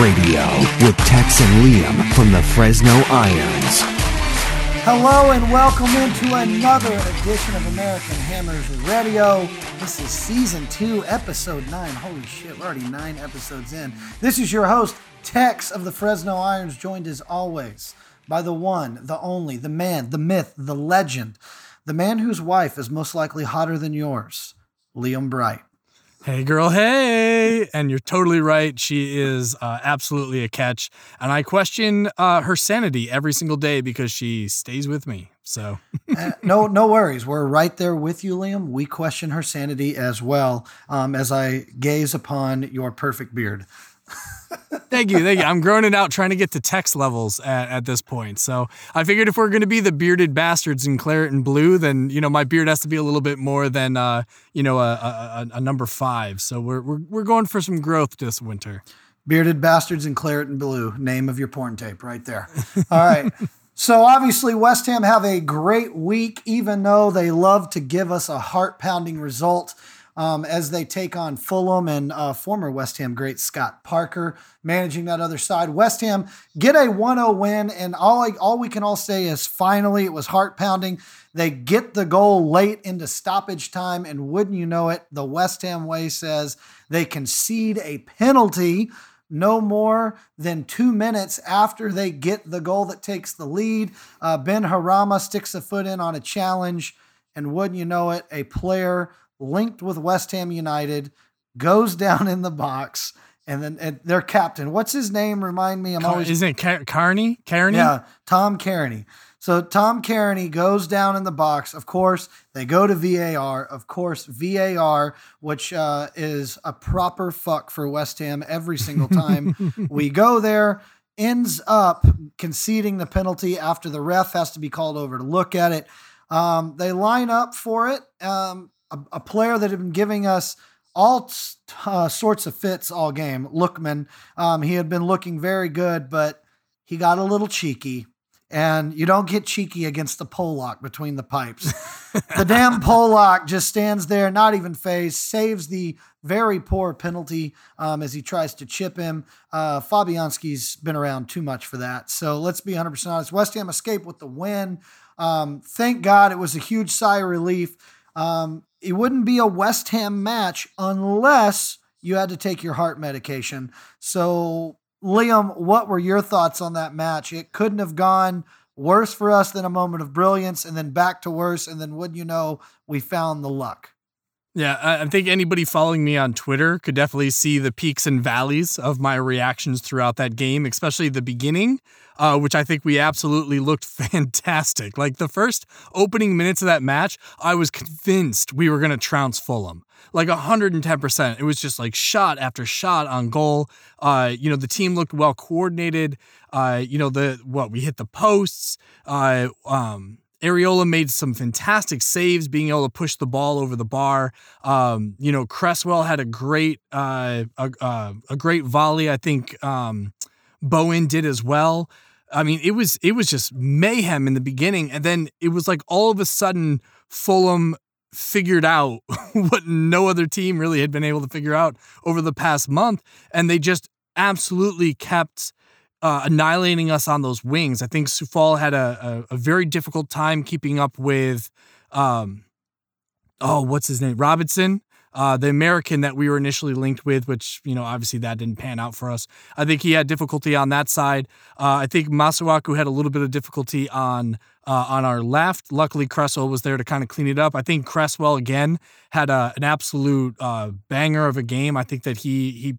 Radio with Tex and Liam from the Fresno Irons. Hello and welcome into another edition of American Hammers Radio. This is season two, episode nine. Holy shit, we're already nine episodes in. This is your host, Tex of the Fresno Irons, joined as always by the one, the only, the man, the myth, the legend, the man whose wife is most likely hotter than yours, Liam Bright. Hey, girl, hey. And you're totally right. She is uh, absolutely a catch. And I question uh, her sanity every single day because she stays with me. So, uh, no, no worries. We're right there with you, Liam. We question her sanity as well um, as I gaze upon your perfect beard. thank you, thank you. I'm growing it out, trying to get to Tex levels at, at this point. So I figured if we're going to be the bearded bastards in claret and blue, then you know my beard has to be a little bit more than uh, you know a, a, a number five. So we're, we're we're going for some growth this winter. Bearded bastards in claret and blue. Name of your porn tape right there. All right. So obviously, West Ham have a great week, even though they love to give us a heart pounding result um, as they take on Fulham and uh, former West Ham great Scott Parker managing that other side. West Ham get a 1-0 win, and all I, all we can all say is finally it was heart pounding. They get the goal late into stoppage time, and wouldn't you know it, the West Ham way says they concede a penalty no more than two minutes after they get the goal that takes the lead. Uh, Harama sticks a foot in on a challenge, and wouldn't you know it, a player linked with West Ham United, goes down in the box, and then and their captain, what's his name? Remind me. I'm Car- always isn't it Car- Cairney? Cairney? Yeah, Tom Cairney. So Tom Cairney goes down in the box. Of course, they go to VAR. Of course, VAR, which uh, is a proper fuck for West Ham every single time we go there, ends up conceding the penalty after the ref has to be called over to look at it. Um, they line up for it. Um, a, a player that had been giving us all uh, sorts of fits all game. Lookman, um, he had been looking very good, but he got a little cheeky. And you don't get cheeky against the Pollock between the pipes. the damn Pollock just stands there, not even fazed, saves the very poor penalty um, as he tries to chip him. Uh, Fabianski's been around too much for that. So let's be 100% honest. West Ham escaped with the win. Um, thank God it was a huge sigh of relief. Um, it wouldn't be a West Ham match unless you had to take your heart medication. So, Liam, what were your thoughts on that match? It couldn't have gone worse for us than a moment of brilliance and then back to worse. And then, wouldn't you know, we found the luck. Yeah, I think anybody following me on Twitter could definitely see the peaks and valleys of my reactions throughout that game, especially the beginning, uh, which I think we absolutely looked fantastic. Like the first opening minutes of that match, I was convinced we were going to trounce Fulham. Like 110%. It was just like shot after shot on goal. Uh, you know, the team looked well coordinated. Uh, you know, the what we hit the posts. Uh, um, Areola made some fantastic saves, being able to push the ball over the bar. Um, you know, Cresswell had a great uh, a, uh, a great volley. I think um, Bowen did as well. I mean, it was it was just mayhem in the beginning, and then it was like all of a sudden Fulham figured out what no other team really had been able to figure out over the past month, and they just absolutely kept uh, annihilating us on those wings. I think Coufal had a, a, a, very difficult time keeping up with, um, oh, what's his name? Robinson, uh, the American that we were initially linked with, which, you know, obviously that didn't pan out for us. I think he had difficulty on that side. Uh, I think Masuaku had a little bit of difficulty on uh, on our left. Luckily, Cresswell was there to kind of clean it up. I think Cresswell again had a, an absolute uh, banger of a game. I think that he he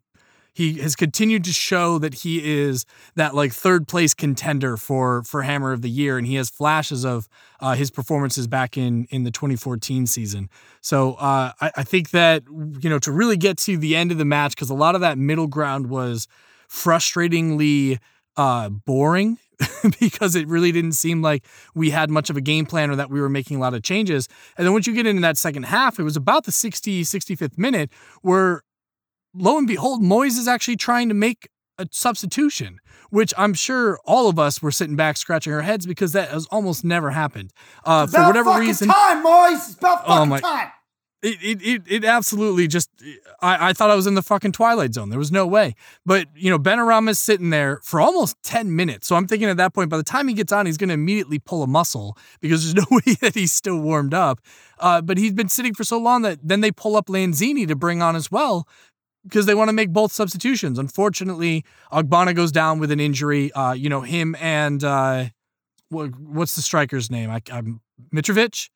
he has continued to show that he is that like third place contender for for Hammer of the Year, and he has flashes of uh, his performances back in in the 2014 season. So uh, I, I think that you know to really get to the end of the match because a lot of that middle ground was frustratingly uh, boring because it really didn't seem like we had much of a game plan or that we were making a lot of changes. And then once you get into that second half, it was about the 60, 65th minute where lo and behold, Moyes is actually trying to make a substitution, which I'm sure all of us were sitting back scratching our heads because that has almost never happened. Uh, for whatever reason, time, Moyes. It's about oh fucking oh my, time. it, it, it absolutely just I, I thought I was in the fucking twilight zone. There was no way. But you know, Benrahma's sitting there for almost 10 minutes. So I'm thinking at that point, by the time he gets on, he's gonna immediately pull a muscle because there's no way that he's still warmed up. Uh, but he's been sitting for so long that then they pull up Lanzini to bring on as well because they want to make both substitutions. Unfortunately, Ogbonna goes down with an injury. Uh, you know, him and uh, what, what's the striker's name? I, I'm Mitrovic.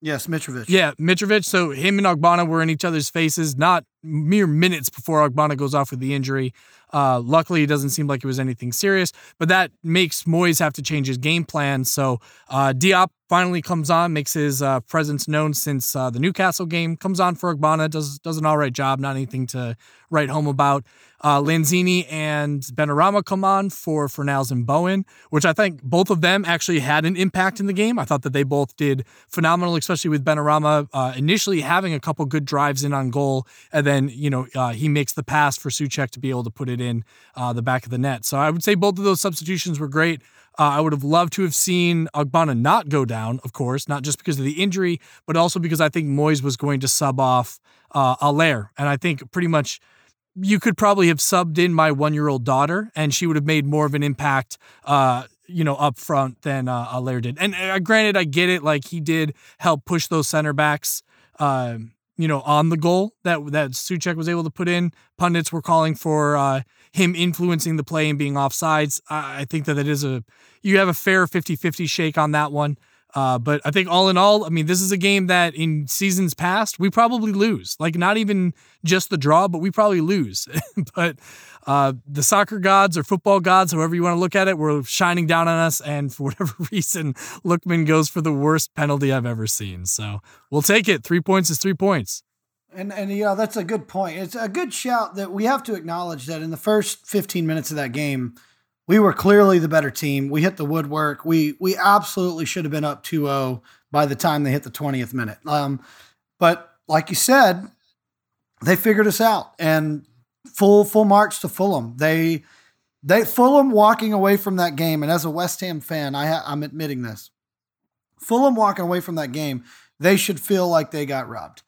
Yes, Mitrovic. Yeah, Mitrovic. So him and Ogbonna were in each other's faces, not mere minutes before Ogbonna goes off with the injury. Uh, luckily, it doesn't seem like it was anything serious, but that makes Moyes have to change his game plan. So uh, Diop finally comes on, makes his uh, presence known since uh, the Newcastle game. Comes on for Ogbonna, does does an all right job, not anything to write home about. Uh, Lanzini and Benrahma come on for Fornals and Bowen, which I think both of them actually had an impact in the game. I thought that they both did phenomenal, especially with Benrahma uh, initially having a couple good drives in on goal, and then you know uh, he makes the pass for Soucek to be able to put it in uh, the back of the net. So I would say both of those substitutions were great. Uh, I would have loved to have seen Ogbonna not go down, of course, not just because of the injury, but also because I think Moyes was going to sub off uh, Haller. And I think pretty much you could probably have subbed in my one year old daughter, and she would have made more of an impact. Uh, you know, up front than uh, Haller did. And uh, granted, I get it. Like he did help push those center backs, uh, you know, on the goal that that Soucek was able to put in. Pundits were calling for uh, him influencing the play and being offsides. I, I think that that is a you have a fair 50-50 shake on that one. Uh, but I think all in all, I mean, this is a game that in seasons past we probably lose. Like not even just the draw, but we probably lose. but uh, the soccer gods or football gods, however you want to look at it, were shining down on us. And for whatever reason, Lookman goes for the worst penalty I've ever seen. So we'll take it. Three points is three points. And and you know that's a good point. It's a good shout that we have to acknowledge that in the first 15 minutes of that game, we were clearly the better team. We hit the woodwork. We we absolutely should have been up 2-0 by the time they hit the 20th minute. Um, but like you said, they figured us out and full full marks to Fulham. They they Fulham walking away from that game, and as a West Ham fan, I I'm admitting this. Fulham walking away from that game, they should feel like they got robbed.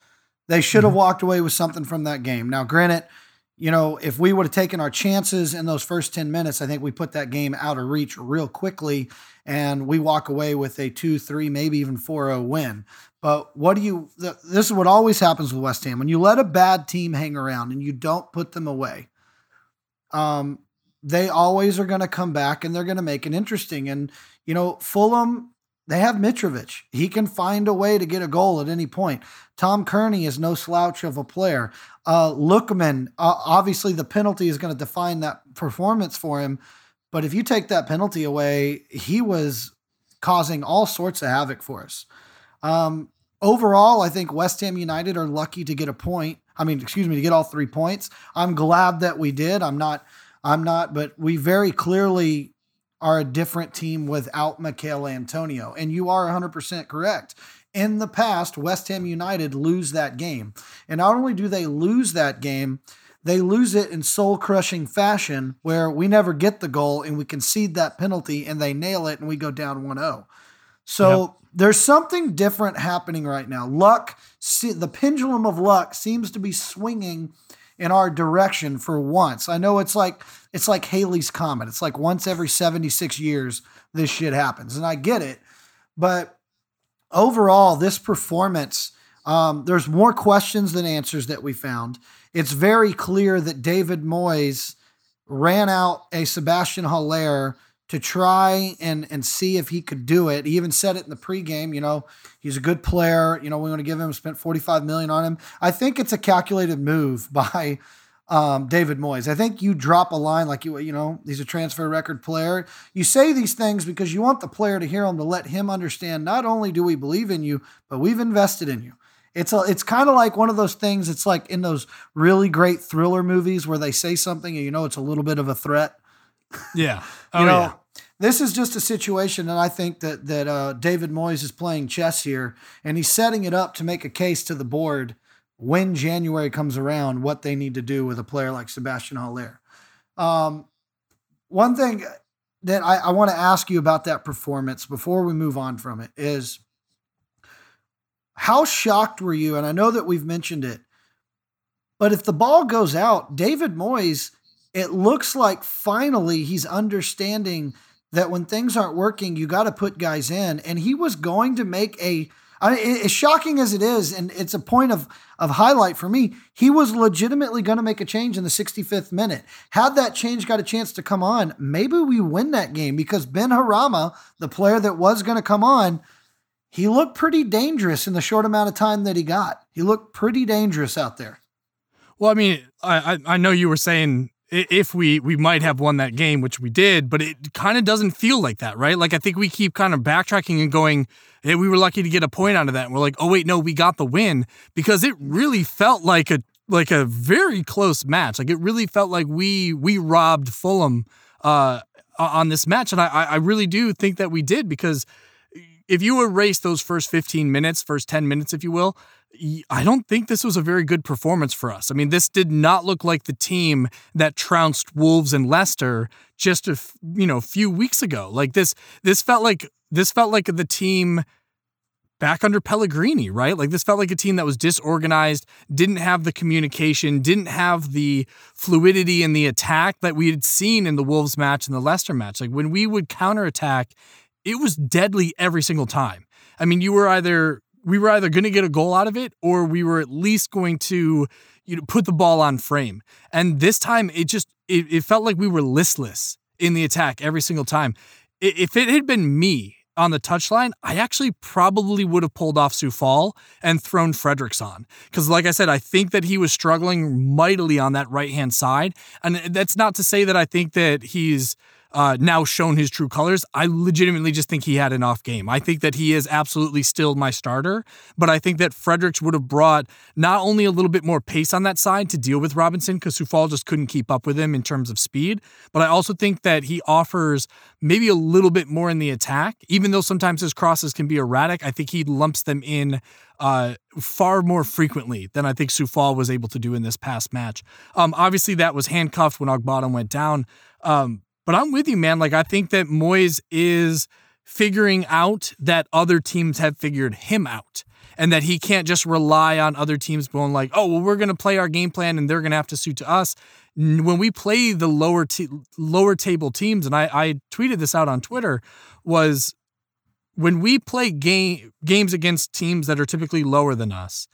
They should have mm-hmm. walked away with something from that game. Now, granted, you know, if we would have taken our chances in those first 10 minutes, I think we put that game out of reach real quickly and we walk away with a 2 3, maybe even 4 0 win. But what do you, this is what always happens with West Ham. When you let a bad team hang around and you don't put them away, um, they always are going to come back and they're going to make it interesting. And, you know, Fulham they have Mitrovic. He can find a way to get a goal at any point. Tom Cairney is no slouch of a player. Uh, Lookman, uh, obviously, the penalty is going to define that performance for him. But if you take that penalty away, he was causing all sorts of havoc for us. Um, overall, I think West Ham United are lucky to get a point. I mean, excuse me, to get all three points. I'm glad that we did. I'm not. I'm not, but we very clearly are a different team without Michail Antonio. And you are 100% correct. In the past, West Ham United lose that game. And not only do they lose that game, they lose it in soul crushing fashion where we never get the goal and we concede that penalty and they nail it and we go down 1 0. So yep. there's something different happening right now. Luck, the pendulum of luck seems to be swinging in our direction for once. I know it's like it's like Halley's comet. It's like once every 76 years this shit happens. And I get it. But overall, this performance, um, there's more questions than answers that we found. It's very clear that David Moyes ran out a Sebastian Haller to try and and see if he could do it. He even said it in the pregame. You know, he's a good player. You know, we want to give him spent forty five million on him. I think it's a calculated move by um, David Moyes. I think you drop a line like you you know he's a transfer record player. You say these things because you want the player to hear them to let him understand. Not only do we believe in you, but we've invested in you. It's a, it's kind of like one of those things. It's like in those really great thriller movies where they say something and you know it's a little bit of a threat. Yeah. Oh, you know, yeah this is just a situation and I think that that uh, David Moyes is playing chess here, and he's setting it up to make a case to the board when January comes around what they need to do with a player like Sebastian Haller. Um, one thing that I, I want to ask you about that performance before we move on from it is how shocked were you? And I know that we've mentioned it, but if the ball goes out, David Moyes, it looks like finally he's understanding that when things aren't working, you got to put guys in. And he was going to make a I mean, as shocking as it is, and it's a point of of highlight for me, he was legitimately going to make a change in the 65th minute. Had that change got a chance to come on, maybe we win that game because Benrahma, the player that was going to come on, he looked pretty dangerous in the short amount of time that he got. He looked pretty dangerous out there. Well, I mean, I I know you were saying if we we might have won that game, which we did, but it kind of doesn't feel like that, right? Like I think we keep kind of backtracking and going, hey, we were lucky to get a point out of that. And we're like, oh wait, no, we got the win because it really felt like a like a very close match. Like it really felt like we we robbed Fulham uh, on this match, and I I really do think that we did because if you erase those first 15 minutes, first 10 minutes, if you will, I don't think this was a very good performance for us. I mean, this did not look like the team that trounced Wolves and Leicester just a you know few weeks ago. Like this, this felt like this felt like the team back under Pellegrini, right? Like this felt like a team that was disorganized, didn't have the communication, didn't have the fluidity in the attack that we had seen in the Wolves match and the Leicester match. Like when we would counterattack, it was deadly every single time. I mean, you were either we were either going to get a goal out of it or we were at least going to you know put the ball on frame. And this time it just it, it felt like we were listless in the attack every single time. If it had been me on the touchline, I actually probably would have pulled off Coufal and thrown Fredericks on. Because, like I said, I think that he was struggling mightily on that right hand side. And that's not to say that I think that he's uh, now shown his true colors. I legitimately just think he had an off game. I think that he is absolutely still my starter, but I think that Fredericks would have brought not only a little bit more pace on that side to deal with Robinson because Coufal just couldn't keep up with him in terms of speed, but I also think that he offers maybe a little bit more in the attack, even though sometimes his crosses can be erratic. I think he lumps them in uh, far more frequently than I think Coufal was able to do in this past match. Um, obviously, that was handcuffed when Ogbonna went down. Um, but I'm with you, man. Like, I think that Moyes is figuring out that other teams have figured him out and that he can't just rely on other teams going like, oh, well, we're going to play our game plan and they're going to have to suit to us. When we play the lower t- lower table teams, and I, I tweeted this out on Twitter, was when we play game games against teams that are typically lower than us,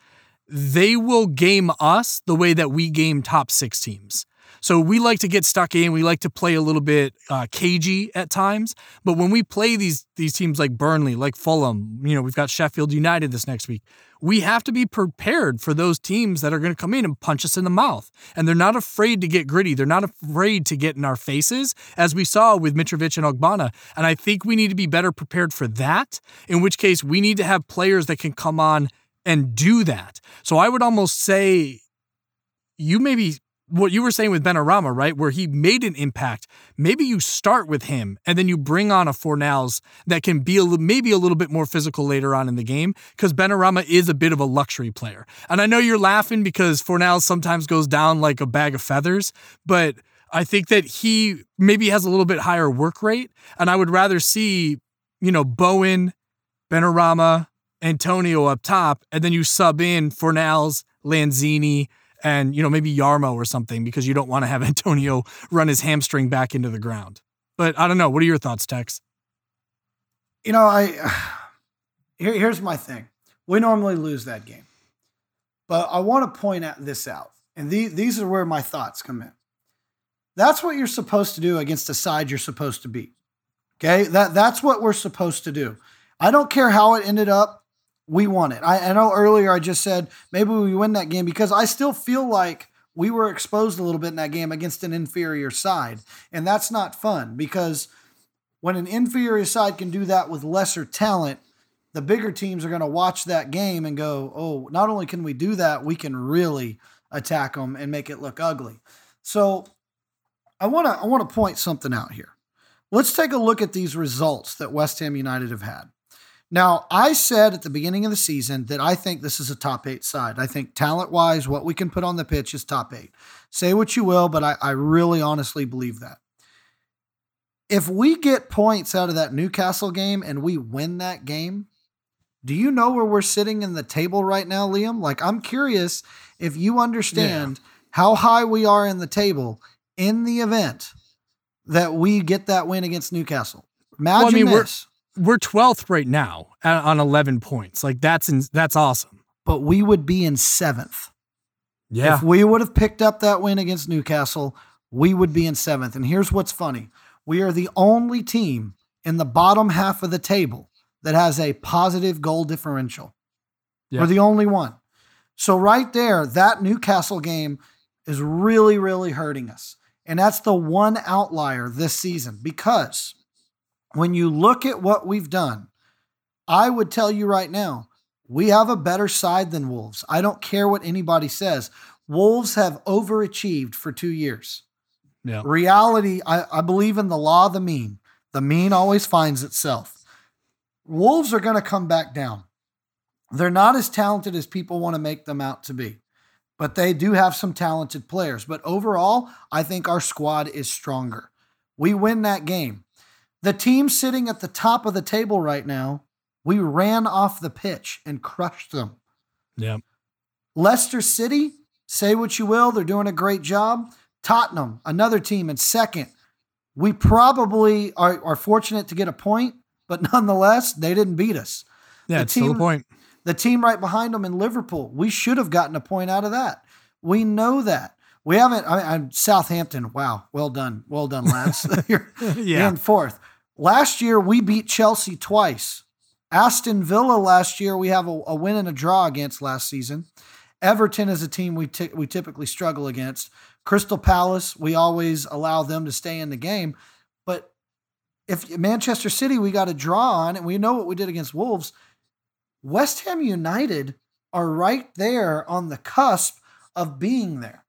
they will game us the way that we game top six teams. So we like to get stuck in. We like to play a little bit uh, cagey at times. But when we play these these teams like Burnley, like Fulham, you know, we've got Sheffield United this next week. We have to be prepared for those teams that are going to come in and punch us in the mouth. And they're not afraid to get gritty. They're not afraid to get in our faces, as we saw with Mitrovic and Ogbonna. And I think we need to be better prepared for that. In which case, we need to have players that can come on and do that. So I would almost say you maybe what you were saying with Benrahma, right, where he made an impact. Maybe you start with him and then you bring on a Fornals that can be a, maybe a little bit more physical later on in the game because Benrahma is a bit of a luxury player. And I know you're laughing because Fornals sometimes goes down like a bag of feathers, but I think that he maybe has a little bit higher work rate. And I would rather see, you know, Bowen, Benrahma, Antonio up top, and then you sub in Fornals, Lanzini, and you know maybe Yarmo or something because you don't want to have Antonio run his hamstring back into the ground. But I don't know. What are your thoughts, Tex? You know, I here, here's my thing. We normally lose that game, but I want to point out this out, and the, these are where my thoughts come in. That's what you're supposed to do against a side you're supposed to beat. Okay, that that's what we're supposed to do. I don't care how it ended up we won it. I, I know earlier I just said maybe we win that game because I still feel like we were exposed a little bit in that game against an inferior side. And that's not fun because when an inferior side can do that with lesser talent, the bigger teams are going to watch that game and go, oh, not only can we do that, we can really attack them and make it look ugly. So I want to I want to point something out here. Let's take a look at these results that West Ham United have had. Now, I said at the beginning of the season that I think this is a top eight side. I think talent wise, what we can put on the pitch is top eight. Say what you will, but I, I really honestly believe that. If we get points out of that Newcastle game and we win that game, Do you know where we're sitting in the table right now, Liam? Like, I'm curious if you understand yeah. how high we are in the table in the event that we get that win against Newcastle. Imagine well, I mean, this. We're, we're 12th right now on 11 points. Like, that's in, that's awesome. But we would be in seventh. Yeah. If we would have picked up that win against Newcastle, we would be in seventh. And here's what's funny we are the only team in the bottom half of the table that has a positive goal differential. Yeah. We're the only one. So, right there, that Newcastle game is really, really hurting us. And that's the one outlier this season because when you look at what we've done, I would tell you right now, we have a better side than Wolves. I don't care what anybody says. Wolves have overachieved for two years. Yeah. Reality, I, I believe in the law of the mean. The mean always finds itself. Wolves are going to come back down. They're not as talented as people want to make them out to be, but they do have some talented players. But overall, I think our squad is stronger. We win that game. The team sitting at the top of the table right now, we ran off the pitch and crushed them. Yeah. Leicester City, say what you will, they're doing a great job. Tottenham, another team in second. We probably are, are fortunate to get a point, but nonetheless, they didn't beat us. Yeah, the team, still a point. The team right behind them in Liverpool, we should have gotten a point out of that. We know that. We haven't. I am Southampton. Wow, well done, well done, lads. you're, yeah, in fourth. Last year we beat Chelsea twice. Aston Villa last year we have a, a win and a draw against last season. Everton is a team we t- we typically struggle against. Crystal Palace, we always allow them to stay in the game. But if Manchester City, we got a draw on, and we know what we did against Wolves. West Ham United are right there on the cusp of being there.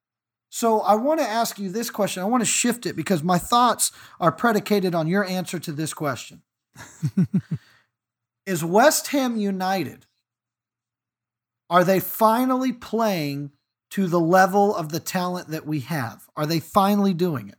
So I want to ask you this question. I want to shift it because my thoughts are predicated on your answer to this question. Is West Ham United are they finally playing to the level of the talent that we have? Are they finally doing it?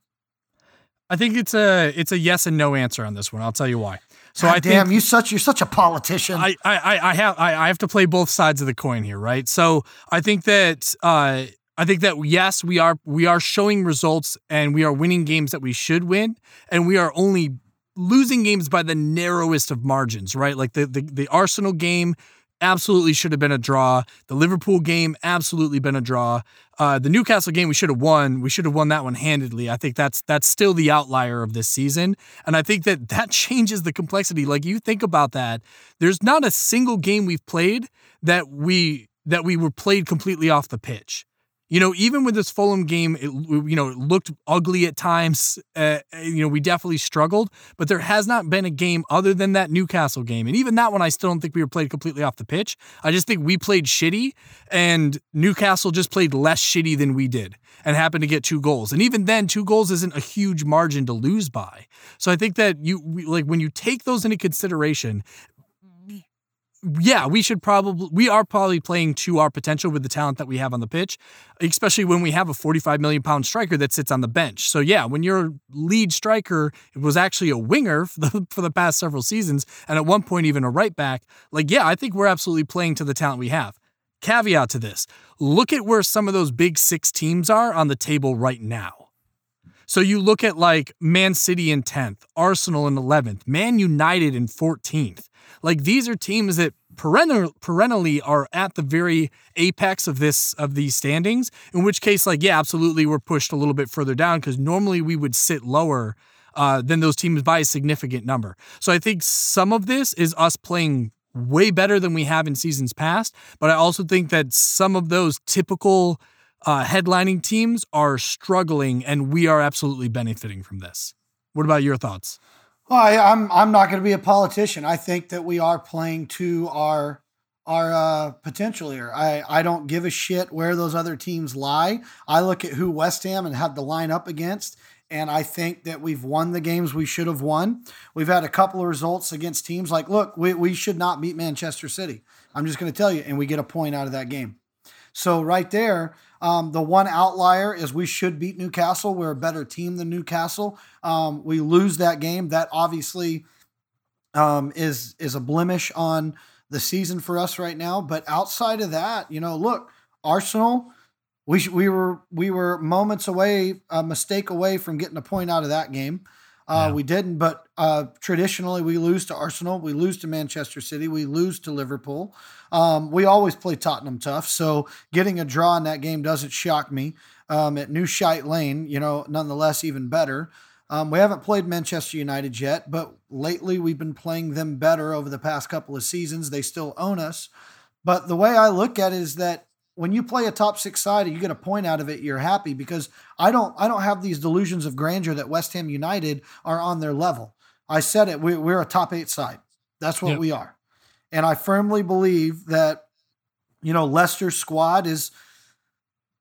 I think it's a it's a yes and no answer on this one. I'll tell you why. So God I damn think, you such you're such a politician. I I I have I, I have to play both sides of the coin here, right? So I think that uh, I think that yes, we are we are showing results and we are winning games that we should win, and we are only losing games by the narrowest of margins, right? Like the the, the Arsenal game absolutely should have been a draw. The Liverpool game absolutely been a draw. Uh, the Newcastle game we should have won. We should have won that one handedly. I think that's that's still the outlier of this season, and I think that that changes the complexity. Like you think about that, there's not a single game we've played that we that we were played completely off the pitch. You know, even with this Fulham game, it you know it looked ugly at times. Uh, you know, we definitely struggled, but there has not been a game other than that Newcastle game, and even that one, I still don't think we were played completely off the pitch. I just think we played shitty, and Newcastle just played less shitty than we did, and happened to get two goals. And even then, two goals isn't a huge margin to lose by. So I think that you like when you take those into consideration, yeah, we should probably we are probably playing to our potential with the talent that we have on the pitch, especially when we have a 45 million pound striker that sits on the bench. So yeah, when your lead striker was actually a winger for the, for the past several seasons, and at one point even a right back, like yeah, I think we're absolutely playing to the talent we have. Caveat to this: look at where some of those big six teams are on the table right now. So you look at like Man City in 10th, Arsenal in 11th, Man United in 14th. Like these are teams that perennial, perennially are at the very apex of this of these standings. In which case, like yeah, absolutely, we're pushed a little bit further down because normally we would sit lower uh, than those teams by a significant number. So I think some of this is us playing way better than we have in seasons past. But I also think that some of those typical uh, headlining teams are struggling, and we are absolutely benefiting from this. What about your thoughts? Well, I, am I'm, I'm not going to be a politician. I think that we are playing to our our uh, potential here. I, I don't give a shit where those other teams lie. I look at who West Ham and have the line up against, and I think that we've won the games we should have won. We've had a couple of results against teams like, look, we, we should not beat Manchester City. I'm just going to tell you, and we get a point out of that game. So right there, um, the one outlier is we should beat Newcastle. We're a better team than Newcastle. Um, we lose that game. That obviously um, is is a blemish on the season for us right now. But outside of that, you know, look, Arsenal, we sh- we were we were moments away, a mistake away from getting a point out of that game. Uh, Yeah. We didn't, but uh, traditionally we lose to Arsenal, we lose to Manchester City, we lose to Liverpool. Um, we always play Tottenham tough, so getting a draw in that game doesn't shock me. Um, at New Shite Lane, you know, nonetheless even better. Um, we haven't played Manchester United yet, but lately we've been playing them better over the past couple of seasons. They still own us. But the way I look at it is that when you play a top six side and you get a point out of it, you're happy because I don't I don't have these delusions of grandeur that West Ham United are on their level. I said it, we, we're a top eight side. That's what Yep. we are. And I firmly believe that, you know, Leicester's squad is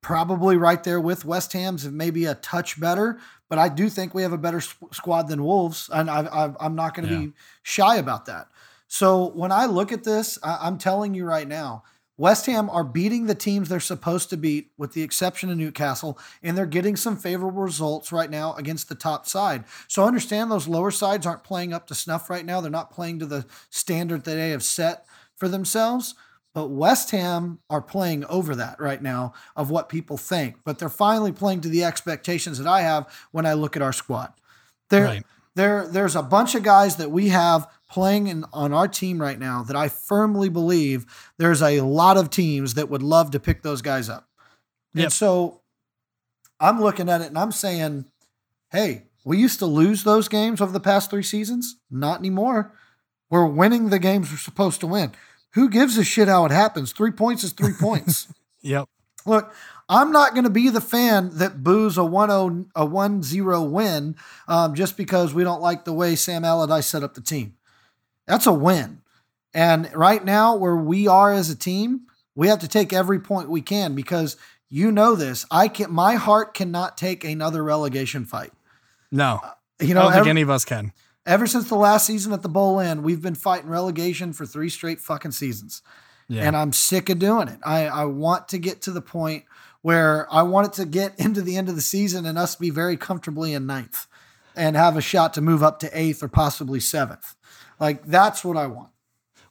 probably right there with West Ham's and maybe a touch better. But I do think we have a better squad than Wolves, and I, I, I'm not going to Yeah. be shy about that. So when I look at this, I, I'm telling you right now, West Ham are beating the teams they're supposed to beat, with the exception of Newcastle, and they're getting some favorable results right now against the top side. So understand those lower sides aren't playing up to snuff right now. They're not playing to the standard that they have set for themselves. But West Ham are playing over that right now of what people think. But they're finally playing to the expectations that I have when I look at our squad. There, Right. There, there's a bunch of guys that we have playing in, on our team right now that I firmly believe there's a lot of teams that would love to pick those guys up. Yep. And so I'm looking at it and I'm saying, hey, we used to lose those games over the past three seasons. Not anymore. We're winning the games we're supposed to win. Who gives a shit how it happens? Three points is three points. Yep. Look, I'm not going to be the fan that boos a 1-0 a 1-0 win um, just because we don't like the way Sam Allardyce set up the team. That's a win. And right now, where we are as a team, we have to take every point we can because you know this. I can my heart cannot take another relegation fight. No, You know, I don't think any of us can. ever since the last season at the Boleyn, we've been fighting relegation for three straight fucking seasons. Yeah. And I'm sick of doing it. I, I want to get to the point where I want it to get into the end of the season and us be very comfortably in ninth and have a shot to move up to eighth or possibly seventh. Like that's what I want.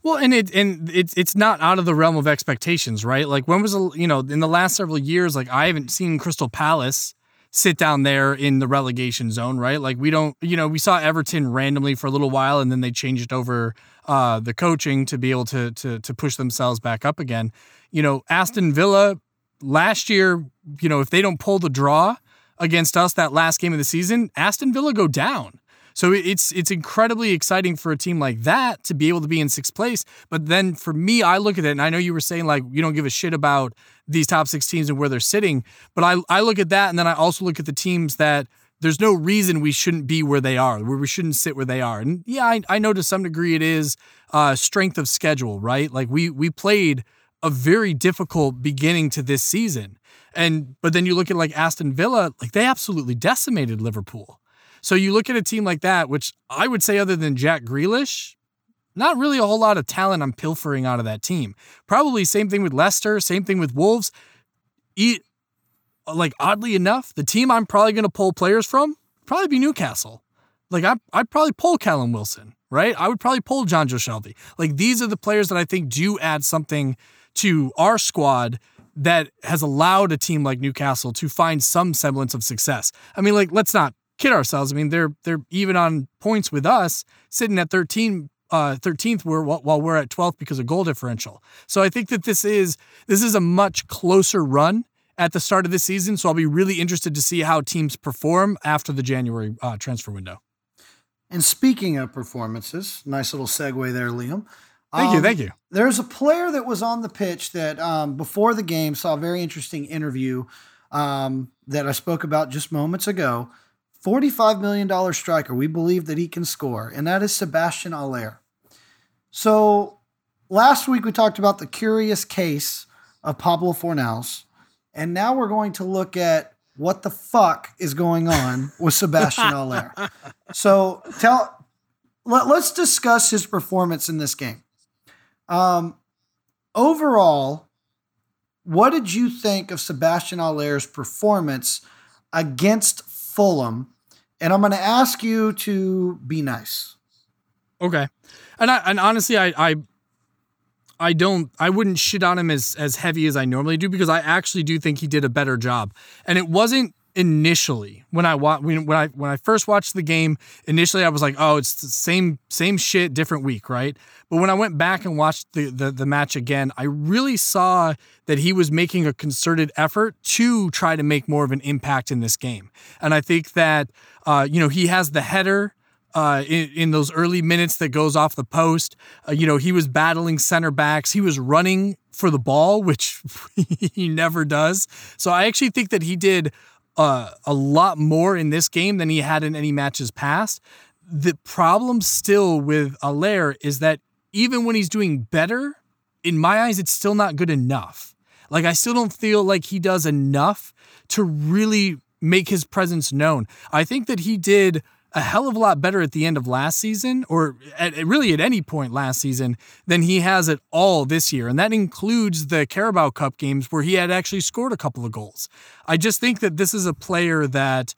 Well, and it and it's it's not out of the realm of expectations, right? Like when was you know in the last several years, like I haven't seen Crystal Palace sit down there in the relegation zone, right? Like we don't, you know, we saw Everton randomly for a little while, and then they changed over uh, the coaching to be able to to to push themselves back up again. You know, Aston Villa last year, you know, if they don't pull the draw against us that last game of the season, Aston Villa go down. So it's it's incredibly exciting for a team like that to be able to be in sixth place. But then for me, I look at it and I know you were saying like you don't give a shit about these top six teams and where they're sitting. But I I look at that and then I also look at the teams that there's no reason we shouldn't be where they are, where we shouldn't sit where they are. And yeah, I, I know to some degree it is uh, strength of schedule, right? Like we we played a very difficult beginning to this season. And but then you look at like Aston Villa, like they absolutely decimated Liverpool. So you look at a team like that, which I would say, other than Jack Grealish, not really a whole lot of talent I'm pilfering out of that team. Probably same thing with Leicester, same thing with Wolves. Eat like oddly enough, the team I'm probably going to pull players from probably be Newcastle. Like I, I'd probably pull Callum Wilson, right? I would probably pull Jonjo Shelvey. Like these are the players that I think do add something to our squad that has allowed a team like Newcastle to find some semblance of success. I mean, like let's not kid ourselves. I mean, they're they're even on points with us, sitting at 13 uh 13th where while we're at 12th because of goal differential. So I think that this is this is a much closer run at the start of the season, so I'll be really interested to see how teams perform after the January uh, transfer window. And speaking of performances, nice little segue there, Liam. Thank you, Um, thank you. There's a player that was on the pitch that um, before the game saw a very interesting interview um, that I spoke about just moments ago. $45 million striker. We believe that he can score, and that is Sebastian Haller. So last week we talked about the curious case of Pablo Fornals, and now we're going to look at what the fuck is going on with Sebastian Haller. So tell let, us discuss his performance in this game. Um, overall, what did you think of Sebastian Haller's performance against Fulham? And I'm going to ask you to be nice. Okay. And I and honestly I I I don't I wouldn't shit on him as as heavy as I normally do because I actually do think he did a better job. And it wasn't initially when I wa- when, I when I first watched the game initially I was like oh it's the same same shit different week right but when I went back and watched the, the the match again I really saw that he was making a concerted effort to try to make more of an impact in this game and I think that uh, you know he has the header uh, in, in, those early minutes that goes off the post. Uh, you know, he was battling center backs. He was running for the ball, which he never does. So I actually think that he did uh, a lot more in this game than he had in any matches past. The problem still with Haller is that even when he's doing better, in my eyes, it's still not good enough. Like, I still don't feel like he does enough to really make his presence known. I think that he did a hell of a lot better at the end of last season, or at, really at any point last season, than he has at all this year. And that includes the Carabao Cup games where he had actually scored a couple of goals. I just think that this is a player that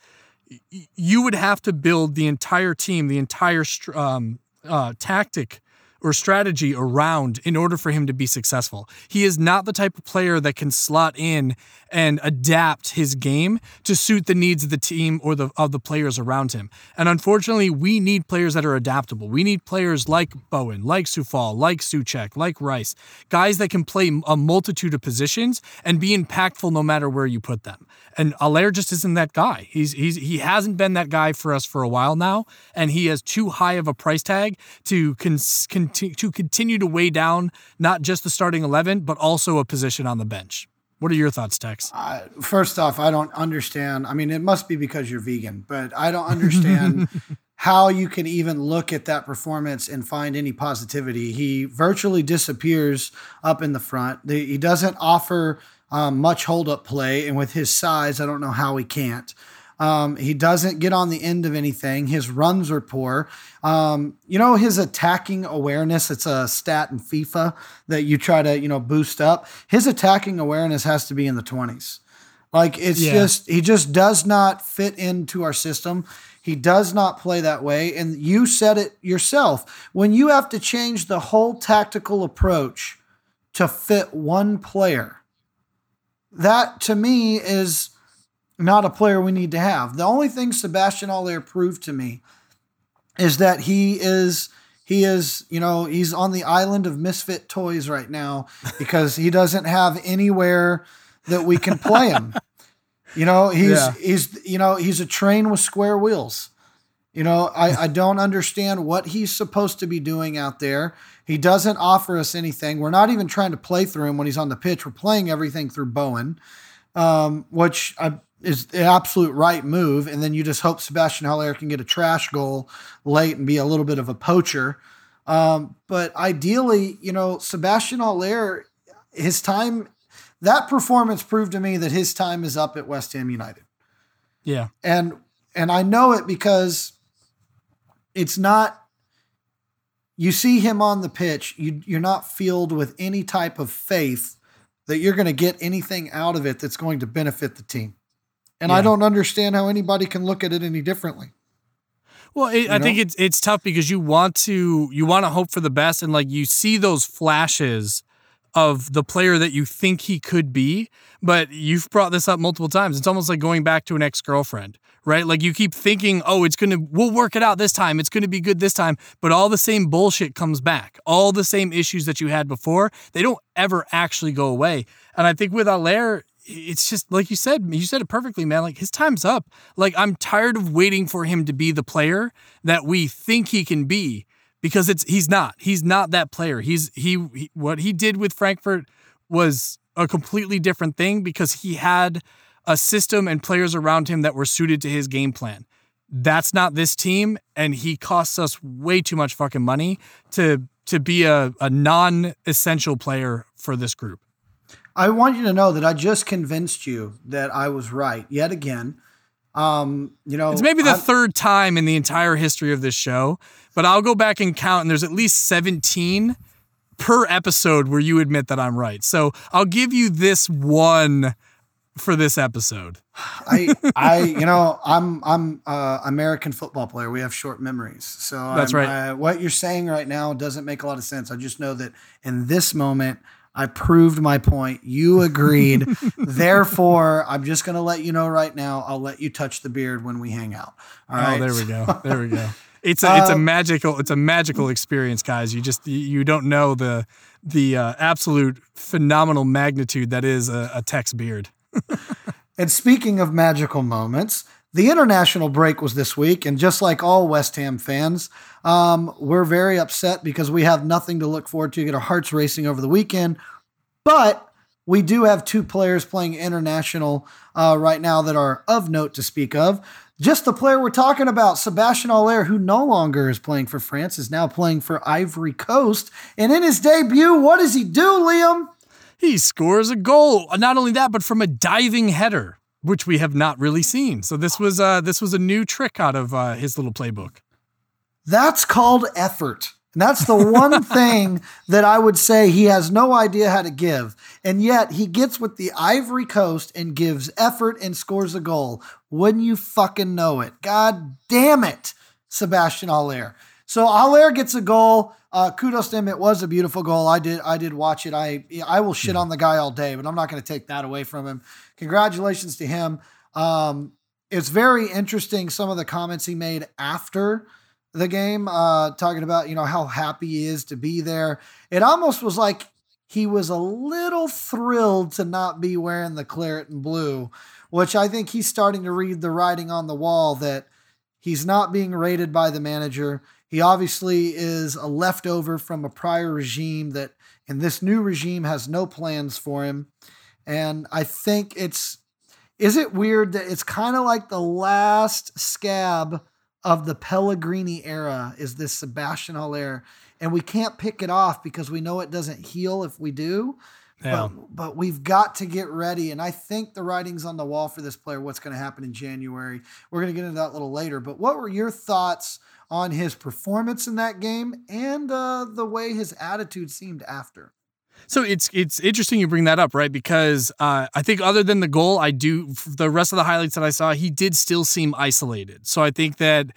you would have to build the entire team, the entire um, uh, tactic or strategy around in order for him to be successful. He is not the type of player that can slot in and adapt his game to suit the needs of the team or the of the players around him. And unfortunately, we need players that are adaptable. We need players like Bowen, like Coufal, like Soucek, like Rice, guys that can play a multitude of positions and be impactful no matter where you put them. And Haller just isn't that guy. He's he's he hasn't been that guy for us for a while now, and he has too high of a price tag to con- conti- to continue to weigh down not just the starting eleven, but also a position on the bench. What are your thoughts, Tex? Uh, first off, I don't understand. I mean, it must be because you're vegan, but I don't understand how you can even look at that performance and find any positivity. He virtually disappears up in the front. he doesn't offer um, much hold up play. And with his size, I don't know how he can't. Um, he doesn't get on the end of anything. His runs are poor. Um, you know, his attacking awareness, it's a stat in FIFA that you try to, you know, boost up. His attacking awareness has to be in the 20s. Like it's yeah. just, he just does not fit into our system. He does not play that way. And you said it yourself. When you have to change the whole tactical approach to fit one player, that to me is not a player we need to have. The only thing Sebastian Haller proved to me is that he is he is you know he's on the island of misfit toys right now because he doesn't have anywhere that we can play him. you know he's yeah. he's you know he's a train with square wheels. You know I I don't understand what he's supposed to be doing out there. He doesn't offer us anything. We're not even trying to play through him when he's on the pitch. We're playing everything through Bowen, um, which I, is the absolute right move. And then you just hope Sebastian Haller can get a trash goal late and be a little bit of a poacher. Um, but ideally, you know, Sebastian Haller, his time, that performance proved to me that his time is up at West Ham United. Yeah. And and I know it because it's not you see him on the pitch, you, you're not filled with any type of faith that you're going to get anything out of it that's going to benefit the team. And yeah. I don't understand how anybody can look at it any differently. Well, it, I know? think it's it's tough because you want to you want to hope for the best, and like you see those flashes of the player that you think he could be, but you've brought this up multiple times. It's almost like going back to an ex girlfriend right? Like you keep thinking, oh, it's going to, we'll work it out this time. It's going to be good this time. But all the same bullshit comes back. All the same issues that you had before, they don't ever actually go away. And I think with Haller, it's just like you said, you said it perfectly, man. Like his time's up. Like I'm tired of waiting for him to be the player that we think he can be because it's he's not. He's not that player. He's he, he what he did with Frankfurt was a completely different thing because he had a system and players around him that were suited to his game plan. That's not this team, and he costs us way too much fucking money to to be a, a non-essential player for this group. I want you to know that I just convinced you that I was right yet again. Um, you know, it's maybe the I, third time in the entire history of this show, but I'll go back and count, and there's at least 17 per episode where you admit that I'm right. So I'll give you this one for this episode. I, I, you know, I'm, I'm uh, American football player. We have short memories, so that's I'm, right. Uh, what you're saying right now doesn't make a lot of sense. I just know that in this moment, I proved my point. You agreed. Therefore, I'm just going to let you know right now. I'll let you touch the beard when we hang out. All right. Oh, there we go. There we go. It's a, it's a magical it's a magical experience, guys. You just you don't know the the uh, absolute phenomenal magnitude that is a, a Tex beard. and speaking of magical moments, the international break was this week, and just like all West Ham fans, um, we're very upset because we have nothing to look forward to. Get our hearts racing over the weekend, but we do have two players playing international uh, right now that are of note to speak of. Just the player we're talking about, Sebastian Haller, who no longer is playing for France, is now playing for Ivory Coast. And in his debut, what does he do, Liam? He scores a goal. Not only that, but from a diving header, which we have not really seen. So this was uh, this was a new trick out of uh, his little playbook. That's called effort. And that's the one thing that I would say he has no idea how to give. And yet he gets with the Ivory Coast and gives effort and scores a goal. Wouldn't you fucking know it? God damn it, Sebastian Haller. So Haller gets a goal. Uh, kudos to him. It was a beautiful goal. I did I did watch it. I I will shit on the guy all day, but I'm not going to take that away from him. Congratulations to him. Um, it's very interesting some of the comments he made after the game, uh, talking about you know how happy he is to be there. It almost was like he was a little thrilled to not be wearing the claret and blue, which I think he's starting to read the writing on the wall that he's not being rated by the manager. He obviously is a leftover from a prior regime that, in this new regime, has no plans for him. And I think it's, is it weird that it's kind of like the last scab of the Pellegrini era is this Sebastian Haller, and we can't pick it off because we know it doesn't heal if we do. Yeah. But, but we've got to get ready. And I think the writing's on the wall for this player, what's going to happen in January. We're going to get into that a little later. But what were your thoughts on his performance in that game and uh, the way his attitude seemed after? So it's it's interesting you bring that up, right? Because uh, I think other than the goal, I do the rest of the highlights that I saw, he did still seem isolated. So I think that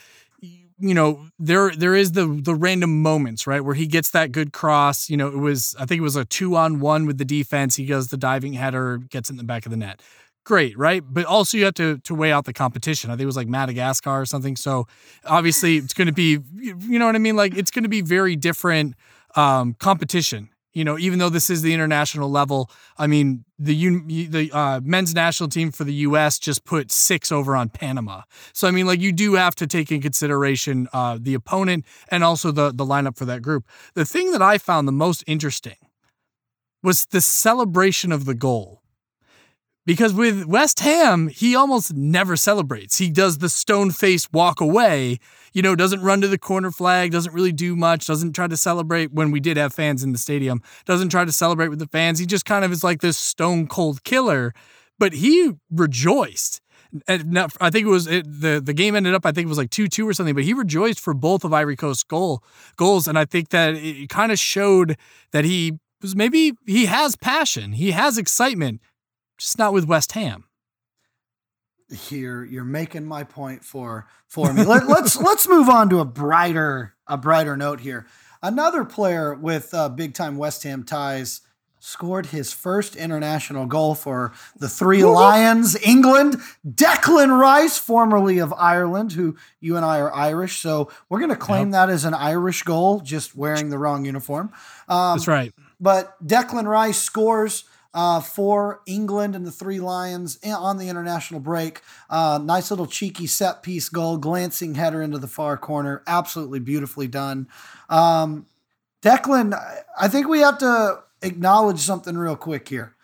you know there there is the the random moments right where he gets that good cross you know it was i think it was a two on one with the defense. He goes the diving header gets in the back of the net. Great right? But also you have to to weigh out the competition. I think it was like madagascar or something. So obviously it's going to be you know what i mean? Like it's going to be very different um competition you know, even though this is the international level, I mean, the the uh, men's national team for the U.S. just put six over on Panama. So I mean, like you do have to take in consideration uh, the opponent and also the the lineup for that group. The thing that I found the most interesting was the celebration of the goal. Because with West Ham, he almost never celebrates. He does the stone face walk away, you know, doesn't run to the corner flag, doesn't really do much, doesn't try to celebrate when we did have fans in the stadium, doesn't try to celebrate with the fans. He just kind of is like this stone cold killer, but he rejoiced. And I think it was it, the the game ended up. I think it was like two two or something. But he rejoiced for both of Ivory Coast goal goals, and I think that it kind of showed that he was maybe he has passion, he has excitement, just not with West Ham. You're you're making my point for for me. Let, let's let's move on to a brighter a brighter note here. Another player with uh, big time West Ham ties scored his first international goal for the Three Lions, England. Declan Rice, formerly of Ireland, who you and I are Irish, so we're going to claim yep. that as an Irish goal, just wearing the wrong uniform. Um, That's right. But Declan Rice scores uh, for England and the Three Lions on the international break. Uh, nice little cheeky set piece goal, glancing header into the far corner. Absolutely beautifully done. Um, Declan, I think we have to acknowledge something real quick here.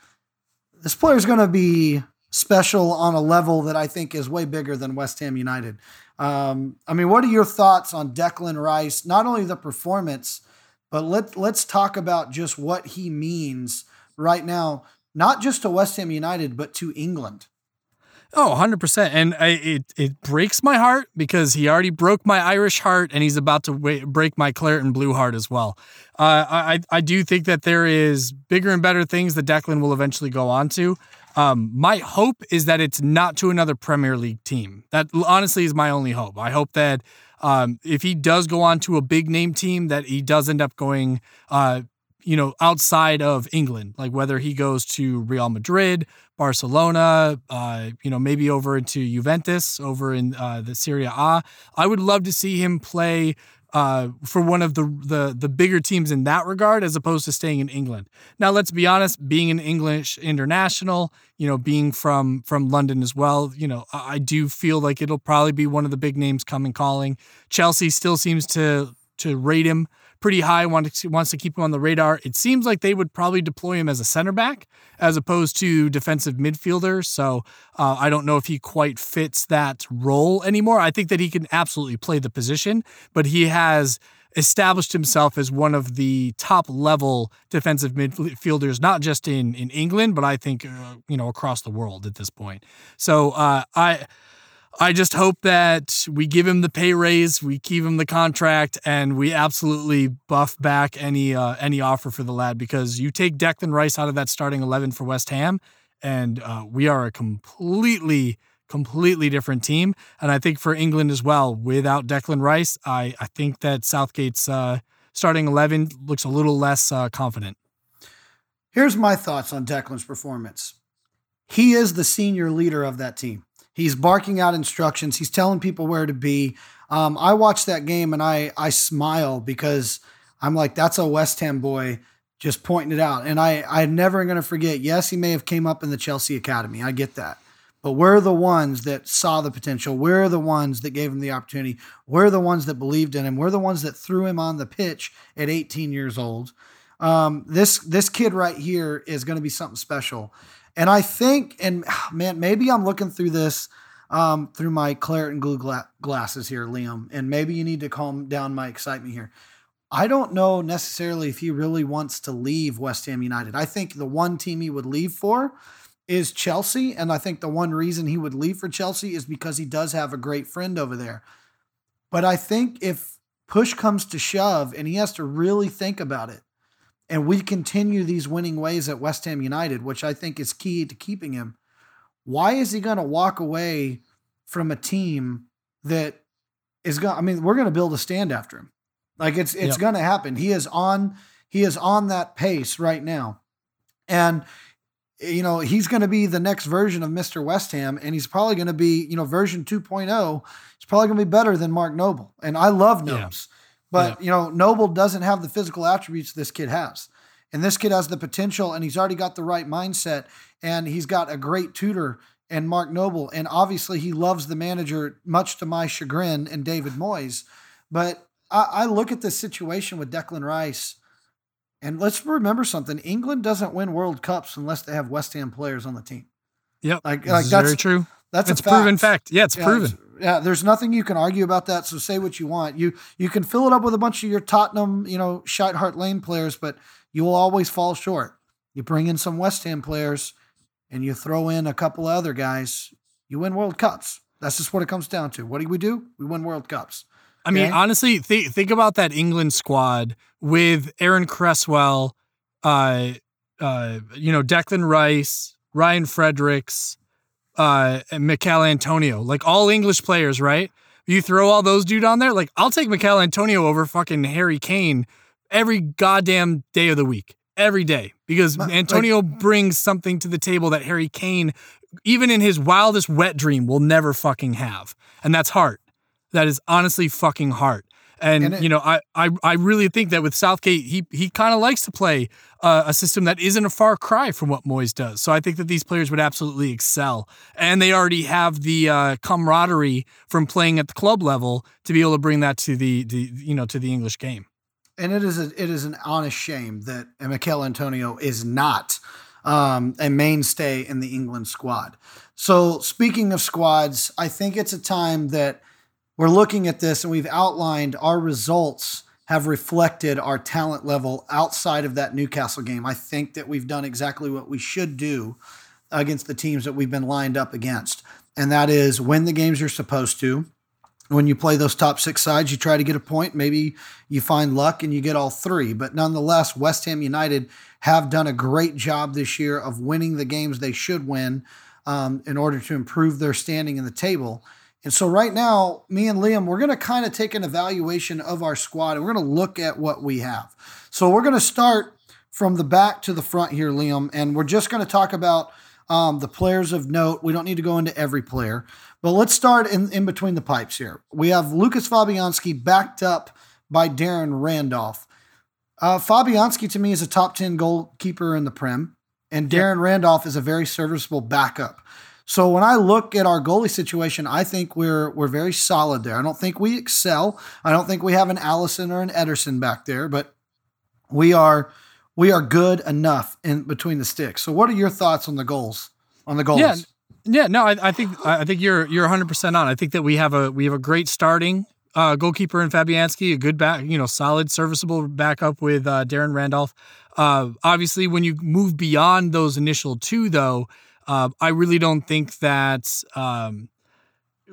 This player is going to be special on a level that I think is way bigger than West Ham United. Um, I mean, what are your thoughts on Declan Rice? Not only the performance, but let let's talk about just what he means right now, not just to West Ham United, but to England. Oh, 100%. And I, it, it breaks my heart because he already broke my Irish heart and he's about to wait, break my claret and blue heart as well. Uh, I, I do think that there is bigger and better things that Declan will eventually go on to. Um, my hope is that it's not to another Premier League team. That honestly is my only hope. I hope that um, if he does go on to a big name team, that he does end up going, uh, you know, outside of England, like whether he goes to Real Madrid, Barcelona, uh, you know, maybe over into Juventus, over in uh, the Serie A. I would love to see him play uh, for one of the, the the bigger teams in that regard, as opposed to staying in England. Now, let's be honest, being an English international, you know, being from from London as well, you know, I do feel like it'll probably be one of the big names coming calling. Chelsea still seems to to rate him pretty high, wants to, wants to keep him on the radar. It seems like they would probably deploy him as a center back as opposed to defensive midfielder. So uh, I don't know if he quite fits that role anymore. I think that he can absolutely play the position, but he has established himself as one of the top level defensive midfielders, not just in in England, but I think uh, you know across the world at this point. So uh, I I just hope that we give him the pay raise, we keep him the contract, and we absolutely buff back any uh, any offer for the lad because you take Declan Rice out of that starting eleven for West Ham, and uh, we are a completely completely different team. And I think for England as well, without Declan Rice, I I think that Southgate's uh, starting eleven looks a little less uh, confident. Here's my thoughts on Declan's performance. He is the senior leader of that team. He's barking out instructions. He's telling people where to be. Um, I watched that game and I I smile because I'm like, that's a West Ham boy just pointing it out. And I I'm never gonna forget. Yes, he may have came up in the Chelsea academy. I get that. But we're the ones that saw the potential. We're the ones that gave him the opportunity. We're the ones that believed in him. We're the ones that threw him on the pitch at 18 years old. Um, this this kid right here is going to be something special. And I think, and man, maybe I'm looking through this um, through my claret and glue gla- glasses here, Liam, and maybe you need to calm down my excitement here. I don't know necessarily if he really wants to leave West Ham United. I think the one team he would leave for is Chelsea. And I think the one reason he would leave for Chelsea is because he does have a great friend over there. But I think if push comes to shove and he has to really think about it, and we continue these winning ways at West Ham United, which I think is key to keeping him, why is he going to walk away from a team that is going? I mean, we're going to build a stand after him. Like it's it's yep. going to happen. He is on he is on that pace right now, and you know he's going to be the next version of Mr. West Ham, and he's probably going to be you know version 2.0. He's probably going to be better than Mark Noble, and I love Nobes. Yeah. But yeah. you know, Noble doesn't have the physical attributes this kid has. And this kid has the potential and he's already got the right mindset and he's got a great tutor and Mark Noble. And obviously he loves the manager, much to my chagrin, and David Moyes. But I, I look at this situation with Declan Rice. And let's remember something: England doesn't win World Cups unless they have West Ham players on the team. Yep, like, like that's very true. That's it's a fact. proven fact. Yeah, it's yeah, proven. Yeah, there's nothing you can argue about that. So say what you want. You you can fill it up with a bunch of your Tottenham, you know, Hart Lane players, but you will always fall short. You bring in some West Ham players, and you throw in a couple of other guys. You win World Cups. That's just what it comes down to. What do we do? We win World Cups. I mean, honestly, th- think about that England squad with Aaron Cresswell, uh, uh, you know, Declan Rice, Ryan Fredericks, uh, Michail Antonio, like all English players, right? You throw all those dude on there, like I'll take Michail Antonio over fucking Harry Kane every goddamn day of the week, every day, because Antonio like, brings something to the table that Harry Kane, even in his wildest wet dream, will never fucking have, and that's heart. That is honestly fucking heart. And, and it, you know, I, I I really think that with Southgate, he he kind of likes to play uh, a system that isn't a far cry from what Moyes does. So I think that these players would absolutely excel, and they already have the uh, camaraderie from playing at the club level to be able to bring that to the, the you know to the English game. And it is a, it is an honest shame that Michail Antonio is not um, a mainstay in the England squad. So speaking of squads, I think it's a time that we're looking at this and we've outlined our results have reflected our talent level outside of that Newcastle game. I think that we've done exactly what we should do against the teams that we've been lined up against. And that is win the games you're supposed to, when you play those top six sides, you try to get a point. Maybe you find luck and you get all three. But nonetheless, West Ham United have done a great job this year of winning the games they should win um, in order to improve their standing in the table. And so, right now, me and Liam, we're going to kind of take an evaluation of our squad and we're going to look at what we have. So, we're going to start from the back to the front here, Liam, and we're just going to talk about um, the players of note. We don't need to go into every player, but let's start in, in between the pipes here. We have Lucas Fabianski backed up by Darren Randolph. Uh, Fabianski to me is a top 10 goalkeeper in the Prem, and Darren Randolph is a very serviceable backup. So when I look at our goalie situation, I think we're we're very solid there. I don't think we excel. I don't think we have an Alisson or an Ederson back there, but we are we are good enough in between the sticks. So what are your thoughts on the goals? On the goals? Yeah. Yeah, no, I, I think I think you're you're 100 percent on. I think that we have a we have a great starting uh, goalkeeper in Fabianski, a good back, you know, solid, serviceable backup with uh, Darren Randolph. Uh, obviously, when you move beyond those initial two, though, uh, I really don't think that um,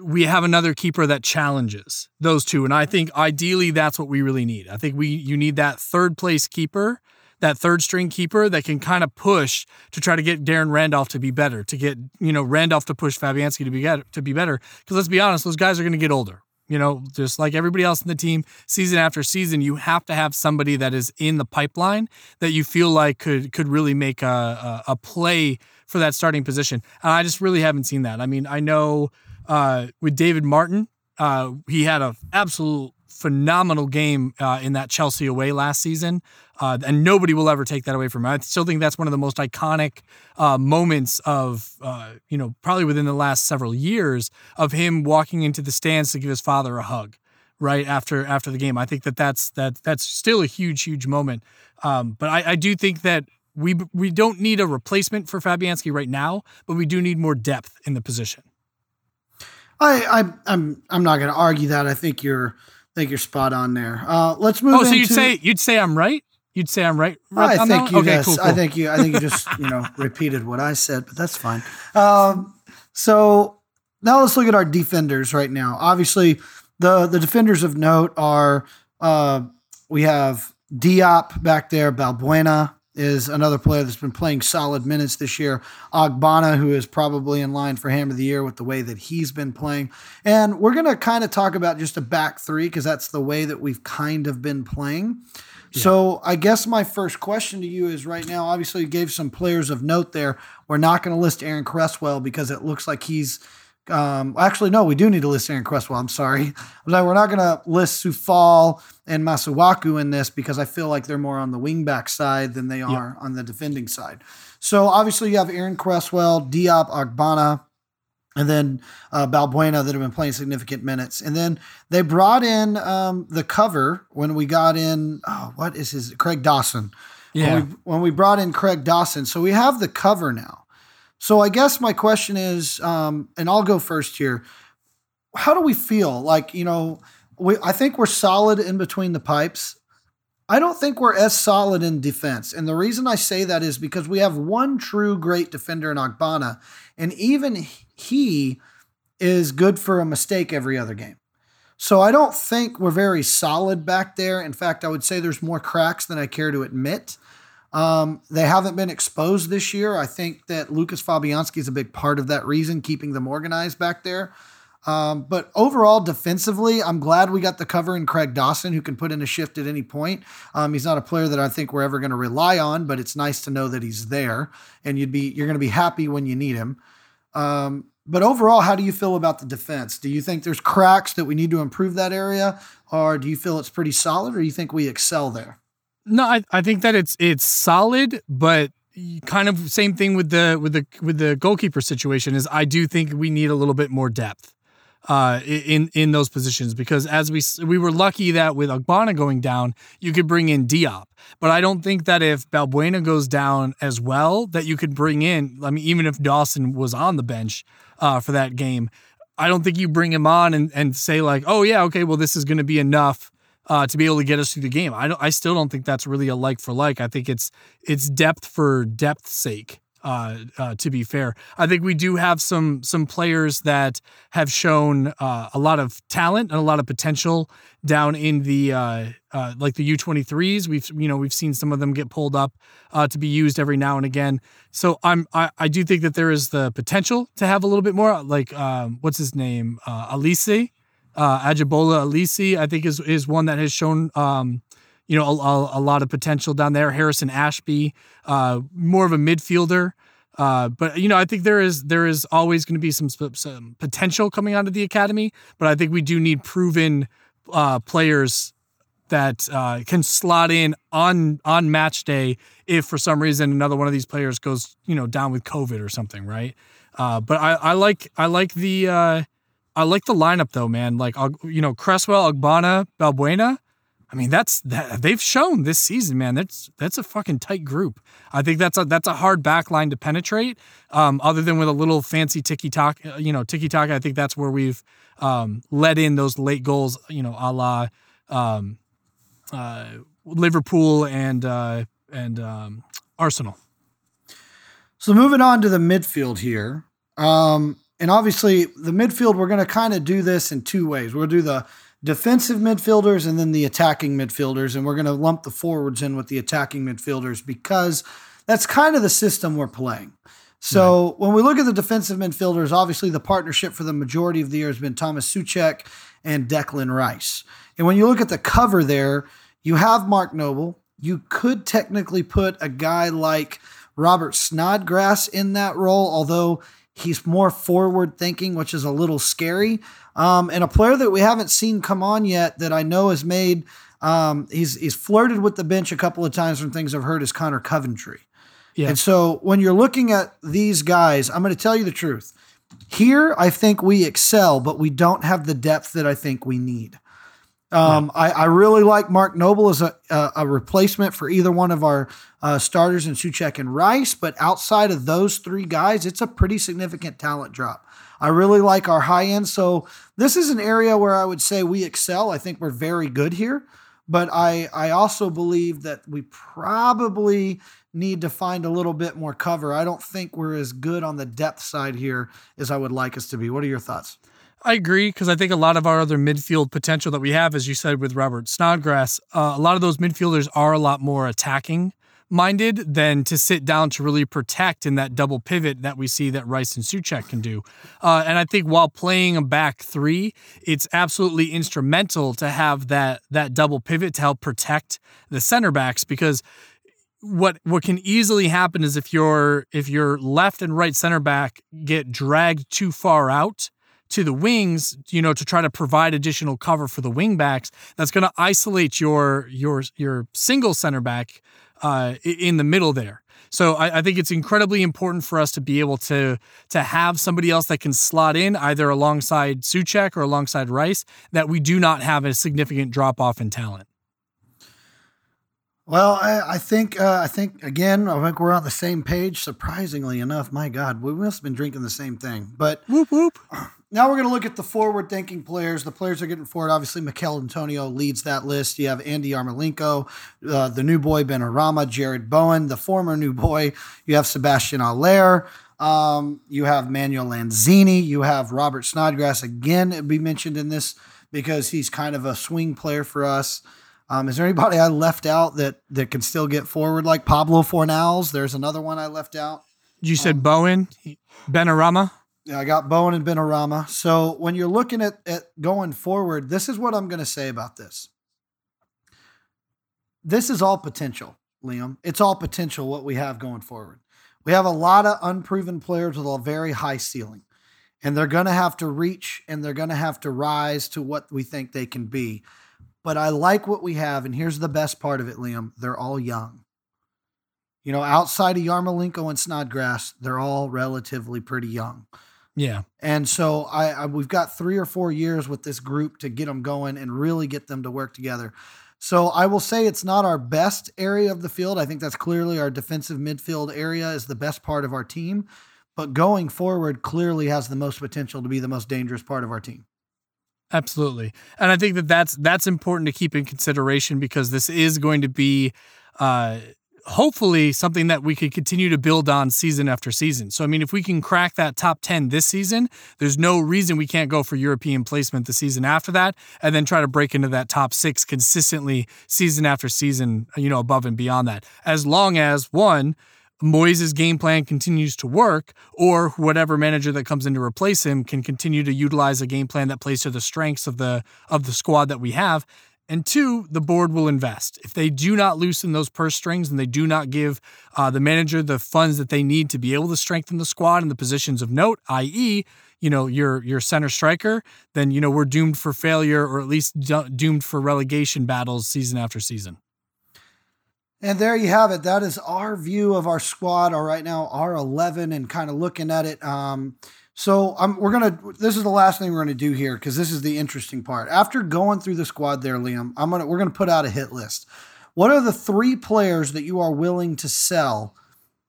we have another keeper that challenges those two. And I think ideally that's what we really need. I think we you need that third place keeper that third string keeper that can kind of push to try to get Darren Randolph to be better, to get, you know, Randolph to push Fabianski to be get, to be better. Because let's be honest, those guys are going to get older. You know, just like everybody else in the team, season after season, you have to have somebody that is in the pipeline that you feel like could could really make a, a, a play for that starting position. And I just really haven't seen that. I mean, I know uh, with David Martin, uh, he had an absolute phenomenal game uh, in that Chelsea away last season. Uh, and nobody will ever take that away from him. I still think that's one of the most iconic uh, moments of, uh, you know, probably within the last several years of him walking into the stands to give his father a hug, right after after the game. I think that that's that that's still a huge huge moment. Um, but I, I do think that we we don't need a replacement for Fabianski right now, but we do need more depth in the position. I, I I'm I'm not going to argue that. I think you're I think you're spot on there. Uh, let's move. Oh, so you'd say you'd say I'm right? You'd say I'm right. I think you okay, cool, cool. I think you. I think you just you know repeated what I said, but that's fine. Um, so now let's look at our defenders right now. Obviously, the the defenders of note are uh, we have Diop back there, Balbuena is another player that's been playing solid minutes this year. Ogbonna, who is probably in line for Ham of the Year with the way that he's been playing. And we're going to kind of talk about just a back three because that's the way that we've kind of been playing. So I guess my first question to you is right now, obviously you gave some players of note there. We're not going to list Aaron Cresswell because it looks like he's um, actually, no, we do need to list Aaron Cresswell. I'm sorry. I'm we're not going to list Coufal and Masuaku in this because I feel like they're more on the wingback side than they are on the defending side. So obviously, you have Aaron Cresswell, Diop, Ogbonna, and then uh, Balbuena that have been playing significant minutes. And then they brought in um, the cover when we got in, oh, what is his? Craig Dawson. Yeah. When we, when we brought in Craig Dawson. So we have the cover now. So I guess my question is, um, and I'll go first here. How do we feel? Like, you know, we I think we're solid in between the pipes. I don't think we're as solid in defense. And the reason I say that is because we have one true great defender in Ogbonna, and even he is good for a mistake every other game. So I don't think we're very solid back there. In fact, I would say there's more cracks than I care to admit. Um, they haven't been exposed this year. I think that Lucas Fabianski is a big part of that reason, keeping them organized back there. Um, but overall, defensively, I'm glad we got the cover in Craig Dawson, who can put in a shift at any point. Um, he's not a player that I think we're ever going to rely on, but it's nice to know that he's there, and you'd be you're going to be happy when you need him. Um, but overall, how do you feel about the defense? Do you think there's cracks that we need to improve that area, or do you feel it's pretty solid, or do you think we excel there? No, I, I think that it's it's solid, but kind of same thing with the with the with the goalkeeper situation is I do think we need a little bit more depth uh, in in those positions because as we we were lucky that with Ogbonna going down, you could bring in Diop, but I don't think that if Balbuena goes down as well, that you could bring in. I mean, even if Dawson was on the bench uh, for that game, I don't think you bring him on and and say like, oh yeah, okay, well this is going to be enough. Uh, to be able to get us through the game, I don't. I still don't think that's really a like for like. I think it's it's depth for depth's sake Uh, uh, to be fair, I think we do have some some players that have shown uh, a lot of talent and a lot of potential down in the uh, uh, like the U23s. We've you know we've seen some of them get pulled up uh, to be used every now and again. So I'm I, I do think that there is the potential to have a little bit more. Like um, what's his name, Alese, Ajibola Alese, I think is is one that has shown. Um, you know, a, a, lot of potential down there. Harrison Ashby, uh, more of a midfielder. Uh, but you know, I think there is there is always going to be some, some potential coming out of the academy. But I think we do need proven uh, players that uh, can slot in on on match day if for some reason another one of these players goes you know down with COVID or something, right? Uh, but I, I like I like the uh, I like the lineup though, man. Like you know, Cresswell, Ogbonna, Balbuena. I mean, that's that they've shown this season, man. That's that's a fucking tight group. I think that's a that's a hard back line to penetrate. Um, other than with a little fancy ticky tock, uh, you know, ticky tock. I think that's where we've um, let in those late goals. You know, a la um, uh, Liverpool and uh, and um, Arsenal. So moving on to the midfield here, um, and obviously the midfield, we're going to kind of do this in two ways. We'll do the defensive midfielders and then the attacking midfielders. And we're going to lump the forwards in with the attacking midfielders because that's kind of the system we're playing. So right. when we look at the defensive midfielders, obviously the partnership for the majority of the year has been Thomas Soucek and Declan Rice. And when you look at the cover there, you have Mark Noble. You could technically put a guy like Robert Snodgrass in that role, although he's more forward thinking, which is a little scary. Um, and a player that we haven't seen come on yet that I know has made um, he's he's flirted with the bench a couple of times from things I've heard is Conor Coventry. Yeah. And so when you're looking at these guys, I'm going to tell you the truth. Here, I think we excel, but we don't have the depth that I think we need. Um, I, I, really like Mark Noble as a, a, a, replacement for either one of our uh, starters in Soucek and Rice, but outside of those three guys, it's a pretty significant talent drop. I really like our high end. So this is an area where I would say we excel. I think we're very good here. But I, I also believe that we probably need to find a little bit more cover. I don't think we're as good on the depth side here as I would like us to be. What are your thoughts? I agree because I think a lot of our other midfield potential that we have, as you said with Robert Snodgrass, uh, a lot of those midfielders are a lot more attacking minded than to sit down to really protect in that double pivot that we see that Rice and Soucek can do. Uh, and I think while playing a back three, it's absolutely instrumental to have that that double pivot to help protect the center backs because what what can easily happen is if your if your left and right center back get dragged too far out to the wings, you know, to try to provide additional cover for the wing backs, that's going to isolate your your your single center back uh, in the middle there. So I, I, think it's incredibly important for us to be able to to have somebody else that can slot in either alongside Soucek or alongside Rice that we do not have a significant drop off in talent. Well, I, I think uh, I think again, I think we're on the same page. Surprisingly enough, my God, we must have been drinking the same thing. But whoop whoop. Now we're going to look at the forward-thinking players. The players are getting forward. Obviously, Michail Antonio leads that list. You have Andy Yarmolenko, uh, the new boy Benrahma, Jarrod Bowen, the former new boy. You have Sebastian Haller. Um, you have Manuel Lanzini. You have Robert Snodgrass again. Be mentioned in this because he's kind of a swing player for us. Um, is there anybody I left out that that can still get forward like Pablo Fornals? There's another one I left out. You said um, Bowen, Benrahma. Yeah, I got Bowen and Benrahma. So when you're looking at, at going forward, this is what I'm going to say about this. This is all potential, Liam. It's all potential what we have going forward. We have a lot of unproven players with a very high ceiling, and they're going to have to reach and they're going to have to rise to what we think they can be. But I like what we have, and here's the best part of it, Liam. They're all young. You know, outside of Yarmolenko and Snodgrass, they're all relatively pretty young. Yeah. And so I, I, we've got three or four years with this group to get them going and really get them to work together. So I will say it's not our best area of the field. I think that's clearly our defensive midfield area is the best part of our team, but going forward clearly has the most potential to be the most dangerous part of our team. Absolutely. And I think that that's that's important to keep in consideration because this is going to be uh hopefully something that we could continue to build on season after season. So, I mean, if we can crack that top 10 this season, there's no reason we can't go for European placement the season after that and then try to break into that top six consistently season after season, you know, above and beyond that. As long as one, Moyes' game plan continues to work, or whatever manager that comes in to replace him can continue to utilize a game plan that plays to the strengths of the of the squad that we have. And two, the board will invest. If they do not loosen those purse strings and they do not give uh, the manager the funds that they need to be able to strengthen the squad in the positions of note, i.e., you know, your your center striker, then you know we're doomed for failure or at least doomed for relegation battles season after season. And there you have it. That is our view of our squad, or right now our eleven, and kind of looking at it. Um, so um, we're gonna. This is the last thing we're gonna do here because this is the interesting part. After going through the squad, there, Liam, I'm gonna we're gonna put out a hit list. What are the three players that you are willing to sell?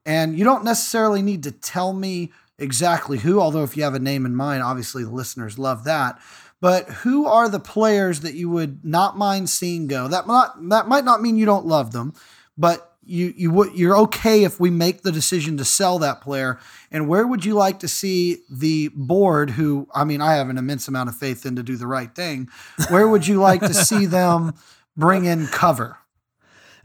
And you don't necessarily need to tell me exactly who, although if you have a name in mind, obviously the listeners love that. But who are the players that you would not mind seeing go? That not that might not mean you don't love them, but you you would you're okay if we make the decision to sell that player. And where would you like to see the board who i mean i have an immense amount of faith in to do the right thing. Where would you like to see them bring in cover?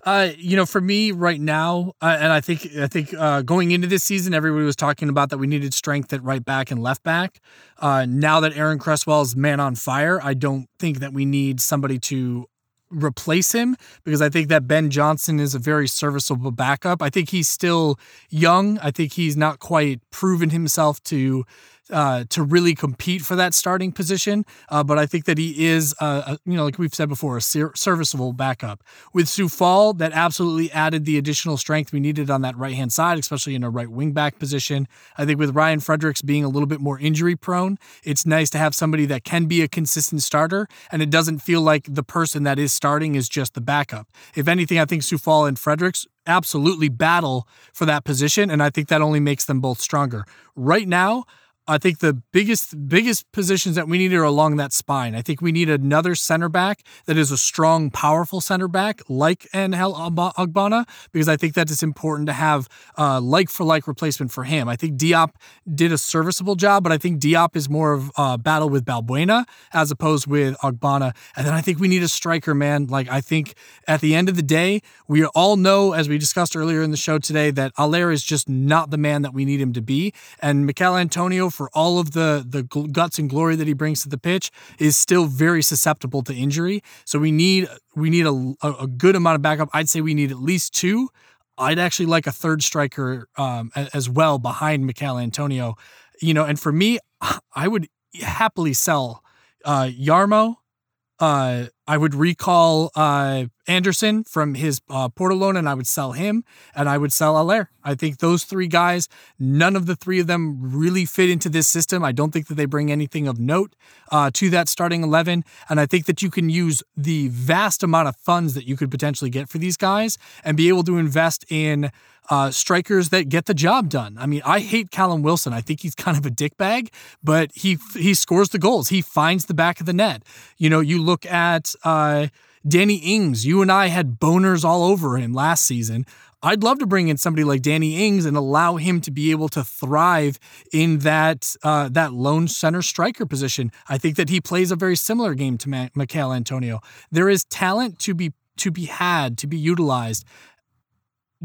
Uh, you know, for me right now, uh, and I think I think uh, going into this season, everybody was talking about that we needed strength at right back and left back. Uh, now that Aaron Cresswell is man on fire, I don't think that we need somebody to replace him because I think that Ben Johnson is a very serviceable backup. I think he's still young. I think he's not quite proven himself to uh, to really compete for that starting position. Uh, but I think that he is, uh, a, you know, like we've said before, a ser- serviceable backup. With Coufal, that absolutely added the additional strength we needed on that right hand side, especially in a right wing back position. I think with Ryan Fredericks being a little bit more injury prone, it's nice to have somebody that can be a consistent starter, and it doesn't feel like the person that is starting is just the backup. If anything, I think Coufal and Fredericks absolutely battle for that position, and I think that only makes them both stronger. Right now, I think the biggest biggest positions that we need are along that spine. I think we need another center back that is a strong, powerful center back like Angel Ogbonna, because I think that it's important to have uh, like for like replacement for him. I think Diop did a serviceable job, but I think Diop is more of a battle with Balbuena as opposed with Ogbonna. And then I think we need a striker, man. Like I think at the end of the day, we all know, as we discussed earlier in the show today, that Haller is just not the man that we need him to be. And Michail Antonio for all of the the guts and glory that he brings to the pitch, is still very susceptible to injury. So we need we need a, a good amount of backup. I'd say we need at least two. I'd actually like a third striker um, as well behind Michail Antonio. You know, and for me, I would happily sell uh, Yarmo. Uh, I would recall uh, Anderson from his uh, loan and I would sell him and I would sell Haller. I think those three guys, none of the three of them really fit into this system. I don't think that they bring anything of note uh, to that starting 11. And I think that you can use the vast amount of funds that you could potentially get for these guys and be able to invest in uh, strikers that get the job done. I mean, I hate Callum Wilson. I think he's kind of a dickbag, but he he scores the goals. He finds the back of the net. You know, you look at uh, Danny Ings. You and I had boners all over him last season. I'd love to bring in somebody like Danny Ings and allow him to be able to thrive in that uh, that lone center striker position. I think that he plays a very similar game to Ma- Antonio. There is talent to be to be had to be utilized.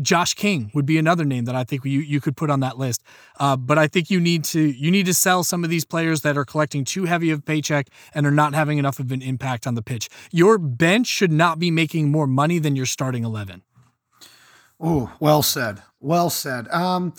Josh King would be another name that I think you you could put on that list. Uh, but I think you need to you need to sell some of these players that are collecting too heavy of paycheck and are not having enough of an impact on the pitch. Your bench should not be making more money than your starting eleven. Oh, well said. Well said. Um,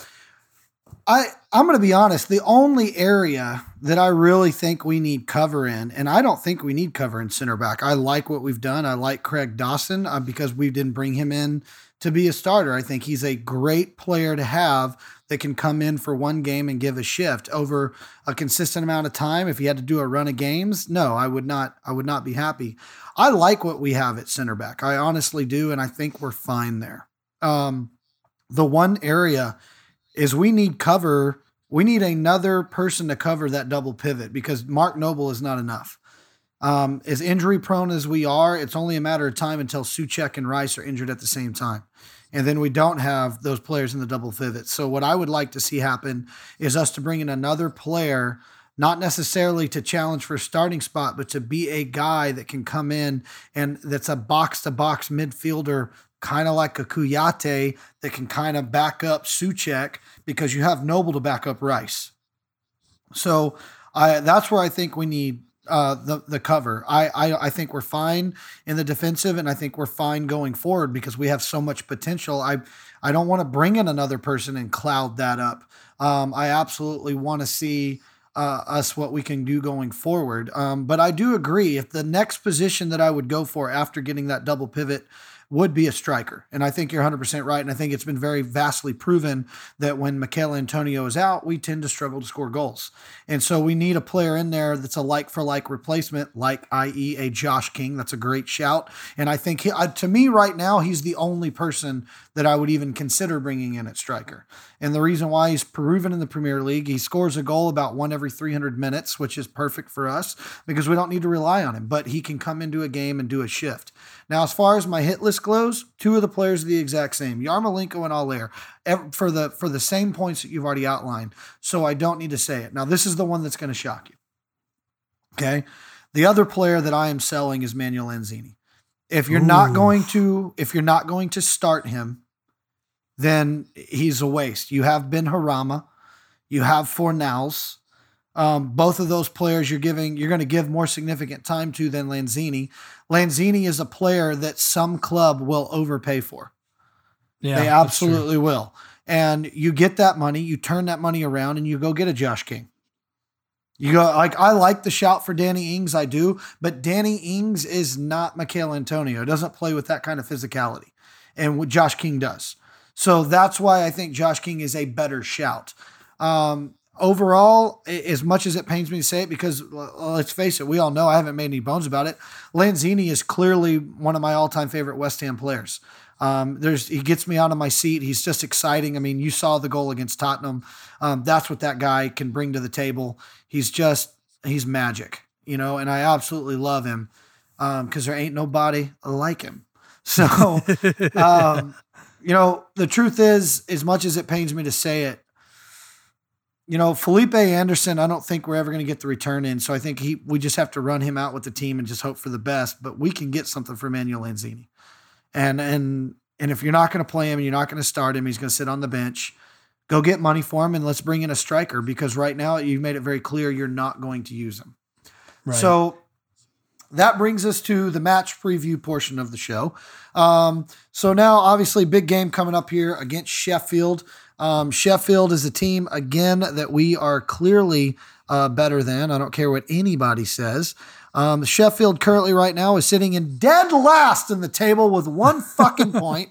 I I'm going to be honest. The only area that I really think we need cover in, and I don't think we need cover in center back. I like what we've done. I like Craig Dawson uh, because we didn't bring him in to be a starter. I think he's a great player to have that can come in for one game and give a shift over a consistent amount of time. If he had to do a run of games, no, I would not. I would not be happy. I like what we have at center back. I honestly do, and I think we're fine there. Um, the one area is we need cover. We need another person to cover that double pivot because Mark Noble is not enough. Um, as injury prone as we are, it's only a matter of time until Soucek and Rice are injured at the same time. And then we don't have those players in the double pivot. So what I would like to see happen is us to bring in another player, not necessarily to challenge for a starting spot, but to be a guy that can come in and that's a box to box midfielder, kind of like a Kouyaté that can kind of back up Soucek because you have Noble to back up Rice. So I that's where I think we need uh, the the cover. I, I I think we're fine in the defensive, and I think we're fine going forward because we have so much potential. I I don't want to bring in another person and cloud that up. Um, I absolutely want to see. Uh, us what we can do going forward. Um, but I do agree if the next position that I would go for after getting that double pivot would be a striker. And I think you're 100% right. And I think it's been very vastly proven that when Michail Antonio is out, we tend to struggle to score goals. And so we need a player in there that's a like for like replacement, like i.e. a Josh King. That's a great shout. And I think he, uh, to me right now, he's the only person that I would even consider bringing in at striker. And the reason why he's proven in the Premier League, he scores a goal about one every 300 minutes, which is perfect for us because we don't need to rely on him, but he can come into a game and do a shift. Now, as far as my hit list goes, two of the players are the exact same, Yarmolenko and Haller, for the for the same points that you've already outlined. So I don't need to say it. Now, this is the one that's going to shock you. Okay, the other player that I am selling is Manuel Lanzini. If you're Ooh. not going to, if you're not going to start him, then he's a waste. You have Benrahma, you have Fornals, um, both of those players you're giving, you're going to give more significant time to than Lanzini. Lanzini is a player that some club will overpay for. Yeah, they absolutely will. And you get that money, you turn that money around, and you go get a Josh King. You go like I like the shout for Danny Ings, I do, but Danny Ings is not Michail Antonio. Doesn't play with that kind of physicality, and what Josh King does. So that's why I think Josh King is a better shout. Um, overall, as much as it pains me to say it, because let's face it, we all know I haven't made any bones about it. Lanzini is clearly one of my all-time favorite West Ham players. Um, there's he gets me out of my seat. He's just exciting. I mean, you saw the goal against Tottenham. Um, that's what that guy can bring to the table. He's just he's magic, you know, and I absolutely love him because um, there ain't nobody like him. So, um, you know, the truth is, as much as it pains me to say it, you know, Felipe Anderson, I don't think we're ever going to get the return in. So I think he we just have to run him out with the team and just hope for the best. But we can get something for Manuel Lanzini. And and and if you're not going to play him and you're not going to start him, he's going to sit on the bench. Go get money for him and let's bring in a striker because right now you've made it very clear you're not going to use him. Right. So that brings us to the match preview portion of the show. Um, so now, obviously, big game coming up here against Sheffield. Um, Sheffield is a team, again, that we are clearly uh, better than. I don't care what anybody says. Um, Sheffield currently, right now, is sitting in dead last in the table with one fucking point.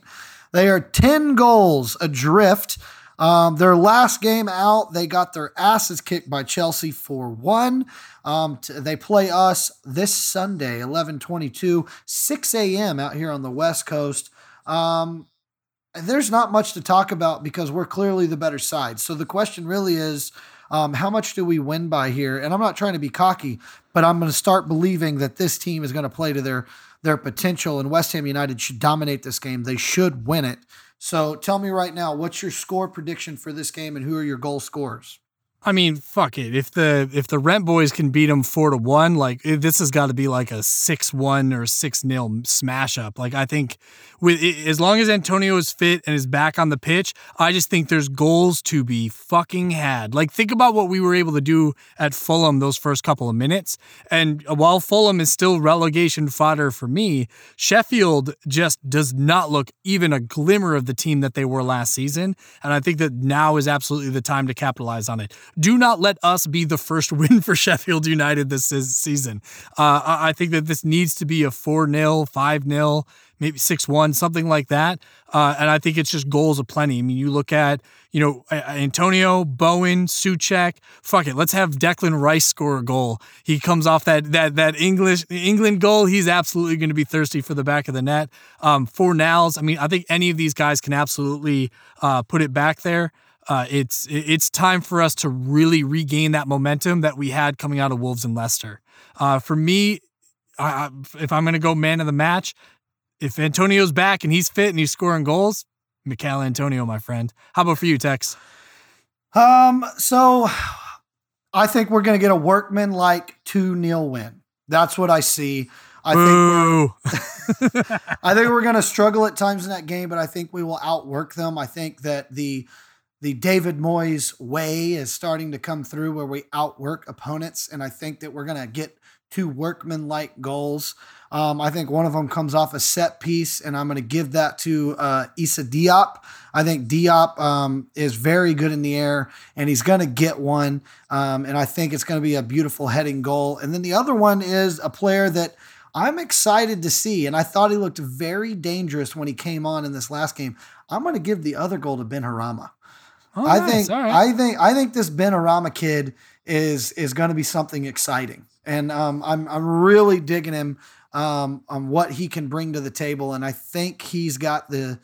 They are 10 goals adrift. Um, their last game out, they got their asses kicked by Chelsea 4 1. Um, t- they play us this Sunday, 11 22, 6 a.m. out here on the West Coast. Um, there's not much to talk about because we're clearly the better side. So the question really is um, how much do we win by here? And I'm not trying to be cocky, but I'm going to start believing that this team is going to play to their their potential, and West Ham United should dominate this game. They should win it. So tell me right now, what's your score prediction for this game, and who are your goal scorers? I mean, fuck it. If the if the Rent Boys can beat them four to one, like this has got to be like a six one or six nil smash up. Like I think with as long as Antonio is fit and is back on the pitch, I just think there's goals to be fucking had. Like think about what we were able to do at Fulham those first couple of minutes, and while Fulham is still relegation fodder for me, Sheffield just does not look even a glimmer of the team that they were last season, and I think that now is absolutely the time to capitalize on it do not let us be the first win for Sheffield United this season. Uh, I think that this needs to be a 4 0, 5 0, maybe 6 1, something like that. Uh, and I think it's just goals aplenty. I mean, you look at, you know, Antonio, Bowen, Soucek. Fuck it. Let's have Declan Rice score a goal. He comes off that that that English England goal. He's absolutely going to be thirsty for the back of the net. Um, Fornals. I mean, I think any of these guys can absolutely uh, put it back there uh, it's it's time for us to really regain that momentum that we had coming out of Wolves and Leicester. Uh, for me, I, if I'm going to go man of the match, if Antonio's back and he's fit and he's scoring goals, Michail Antonio, my friend. How about for you, Tex? Um, so I think we're going to get a workman like 2 nil win. That's what I see. I Boo. think we're, I think we're going to struggle at times in that game, but I think we will outwork them. I think that the the David Moyes way is starting to come through where we outwork opponents, and I think that we're going to get two workman like goals. Um, I think one of them comes off a set piece, and I'm going to give that to uh, Issa Diop. I think Diop um, is very good in the air, and he's going to get one. Um, and I think it's going to be a beautiful heading goal. And then the other one is a player that I'm excited to see, and I thought he looked very dangerous when he came on in this last game. I'm going to give the other goal to Benrahma. Oh, I nice. think right. I think I think this Benrahma kid is is going to be something exciting, and um, I'm I'm really digging him um, on what he can bring to the table, and I think he's got the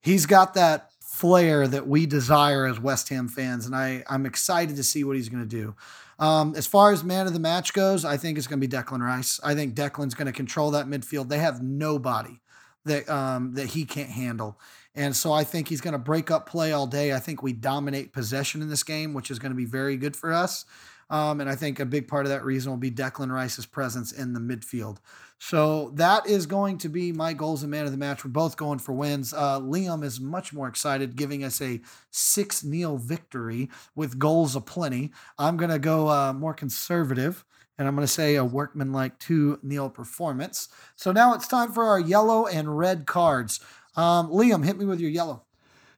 he's got that flair that we desire as West Ham fans, and I I'm excited to see what he's going to do. Um, as far as man of the match goes, I think it's going to be Declan Rice. I think Declan's going to control that midfield. They have nobody that um, that he can't handle. And so I think he's going to break up play all day. I think we dominate possession in this game, which is going to be very good for us. Um, and I think a big part of that reason will be Declan Rice's presence in the midfield. So that is going to be my goals and man of the match. We're both going for wins. Uh, Liam is much more excited, giving us a 6 0 victory with goals aplenty. I'm going to go uh, more conservative and I'm going to say a workmanlike 2 0 performance. So now it's time for our yellow and red cards. Um, Liam, hit me with your yellow.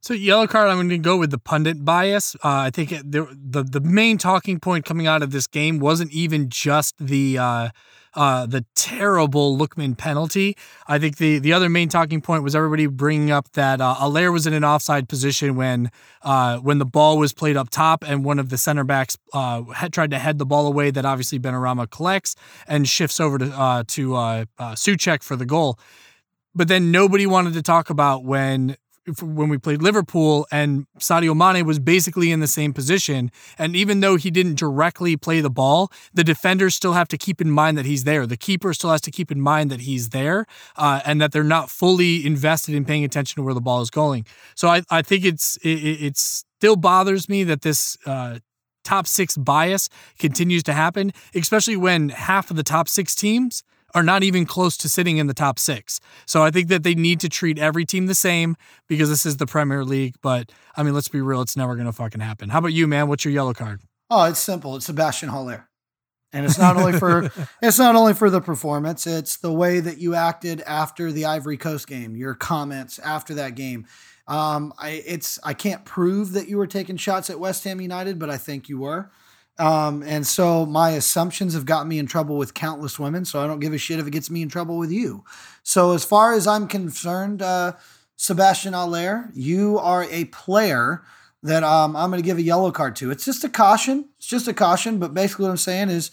So yellow card, I'm going to go with the pundit bias. Uh, I think the, the the main talking point coming out of this game wasn't even just the uh, uh, the terrible Lookman penalty. I think the the other main talking point was everybody bringing up that uh, was in an offside position when uh, when the ball was played up top, and one of the center backs uh, had tried to head the ball away. That obviously Benrahma collects and shifts over to uh, to uh, uh, Soucek for the goal. But then nobody wanted to talk about when when we played Liverpool and Sadio Mane was basically in the same position. And even though he didn't directly play the ball, the defenders still have to keep in mind that he's there. The keeper still has to keep in mind that he's there uh, and that they're not fully invested in paying attention to where the ball is going. So I, I think it's it, it still bothers me that this uh, top six bias continues to happen, especially when half of the top six teams are not even close to sitting in the top six. So I think that they need to treat every team the same because this is the Premier League. But I mean, let's be real, it's never going to fucking happen. How about you, man? What's your yellow card? Oh, it's simple. It's Sebastian Haller. And it's not only for it's not only for the performance, it's the way that you acted after the Ivory Coast game, your comments after that game. Um, I it's I can't prove that you were taking shots at West Ham United, but I think you were. Um, and so my assumptions have gotten me in trouble with countless women. So I don't give a shit if it gets me in trouble with you. So as far as I'm concerned, uh, Sebastian Haller, you are a player that um, I'm going to give a yellow card to. It's just a caution. It's just a caution. But basically, what I'm saying is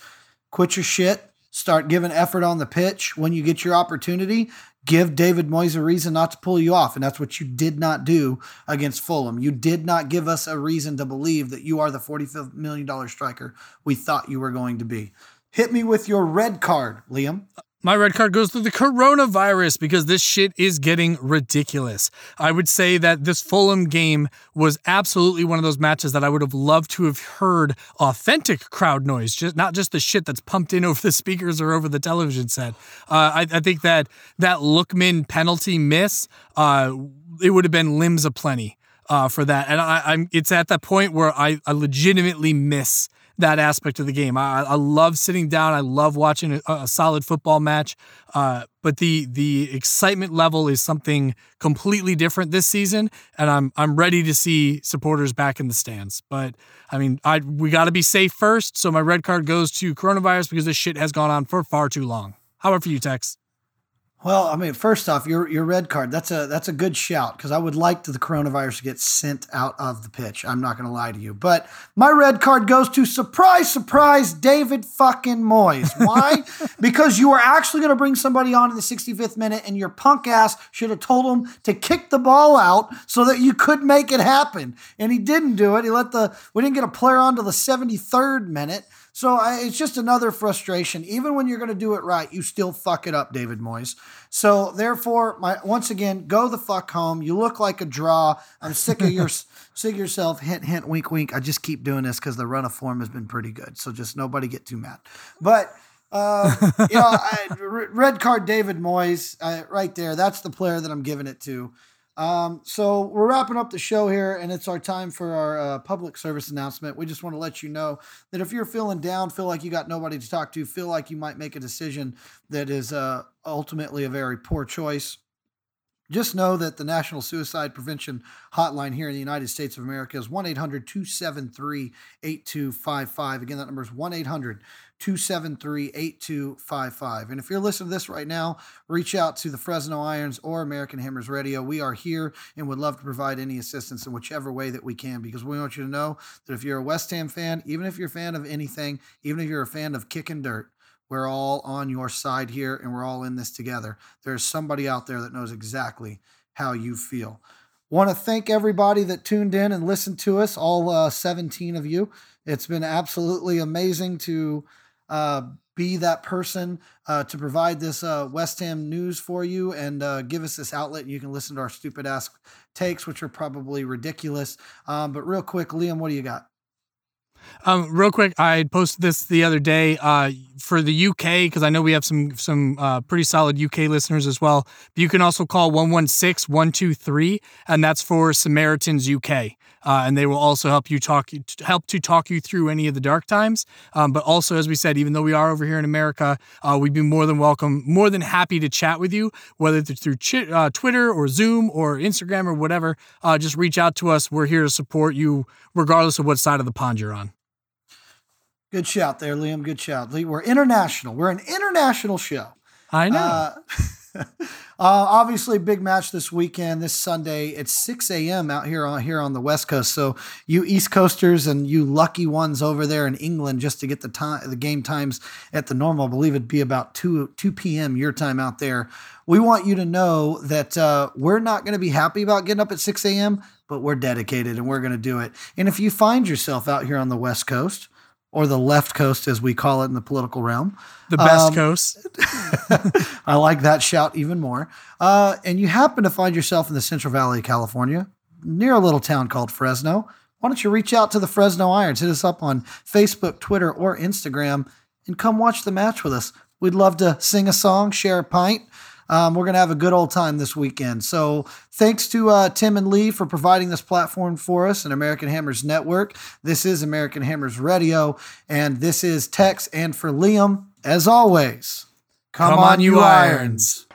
quit your shit. Start giving effort on the pitch when you get your opportunity. Give David Moyes a reason not to pull you off. And that's what you did not do against Fulham. You did not give us a reason to believe that you are the $45 million striker we thought you were going to be. Hit me with your red card, Liam. My red card goes to the coronavirus because this shit is getting ridiculous. I would say that this Fulham game was absolutely one of those matches that I would have loved to have heard authentic crowd noise, just not just the shit that's pumped in over the speakers or over the television set. Uh, I, I, think that that Lookman penalty miss, uh, it would have been limbs aplenty uh, for that, and I, I'm. It's at that point where I, I legitimately miss that aspect of the game. I, I love sitting down. I love watching a, a solid football match. Uh, but the the excitement level is something completely different this season, and I'm I'm ready to see supporters back in the stands. But I mean, I we got to be safe first. So my red card goes to coronavirus because this shit has gone on for far too long. How about for you, Tex? Well, I mean, first off, your your red card. That's a that's a good shout because I would like to the coronavirus to get sent out of the pitch. I'm not going to lie to you, but my red card goes to surprise, surprise, David fucking Moyes. Why? because you were actually going to bring somebody on in the 65th minute, and your punk ass should have told him to kick the ball out so that you could make it happen, and he didn't do it. He let the we didn't get a player on to the 73rd minute. So I, it's just another frustration. Even when you're going to do it right, you still fuck it up, David Moyes. So therefore, my once again, go the fuck home. You look like a draw. I'm sick of your sick of yourself. Hint, hint, wink, wink. I just keep doing this because the run of form has been pretty good. So just nobody get too mad. But uh, you know, I, red card David Moyes uh, right there. That's the player that I'm giving it to. Um, so we're wrapping up the show here, and it's our time for our uh, public service announcement. We just want to let you know that if you're feeling down, feel like you got nobody to talk to, feel like you might make a decision that is uh, ultimately a very poor choice, just know that the National Suicide Prevention Hotline here in the United States of America is 1 800 273 8255. Again, that number is 1 800 273 8255. And if you're listening to this right now, reach out to the Fresno Irons or American Hammers Radio. We are here and would love to provide any assistance in whichever way that we can because we want you to know that if you're a West Ham fan, even if you're a fan of anything, even if you're a fan of kicking dirt, we're all on your side here and we're all in this together. There's somebody out there that knows exactly how you feel. Want to thank everybody that tuned in and listened to us, all uh, 17 of you. It's been absolutely amazing to uh, be that person uh, to provide this uh, West Ham news for you and uh, give us this outlet. You can listen to our stupid ass takes, which are probably ridiculous. Um, but real quick, Liam, what do you got? Um, real quick, I posted this the other day uh, for the UK because I know we have some some uh, pretty solid UK listeners as well. You can also call 116-123, and that's for Samaritans UK, uh, and they will also help you talk help to talk you through any of the dark times. Um, but also, as we said, even though we are over here in America, uh, we'd be more than welcome, more than happy to chat with you, whether it's through ch- uh, Twitter or Zoom or Instagram or whatever. Uh, just reach out to us. We're here to support you, regardless of what side of the pond you're on. Good shout there, Liam. Good shout. We're international. We're an international show. I know. Uh, obviously, big match this weekend, this Sunday. It's 6 a.m. out here on here on the West Coast. So you East Coasters and you lucky ones over there in England, just to get the time, the game times at the normal. I believe it'd be about 2 2 p.m. your time out there. We want you to know that uh, we're not going to be happy about getting up at 6 a.m., but we're dedicated and we're going to do it. And if you find yourself out here on the West Coast or the left coast, as we call it in the political realm. The best um, coast. I like that shout even more. Uh, and you happen to find yourself in the Central Valley of California, near a little town called Fresno. Why don't you reach out to the Fresno Irons? Hit us up on Facebook, Twitter, or Instagram and come watch the match with us. We'd love to sing a song, share a pint. Um, we're going to have a good old time this weekend. So thanks to uh, Tim and Lee for providing this platform for us and American Hammers Network. This is American Hammers Radio, and this is Tex. And for Liam, as always, come, come on, on, you irons. irons.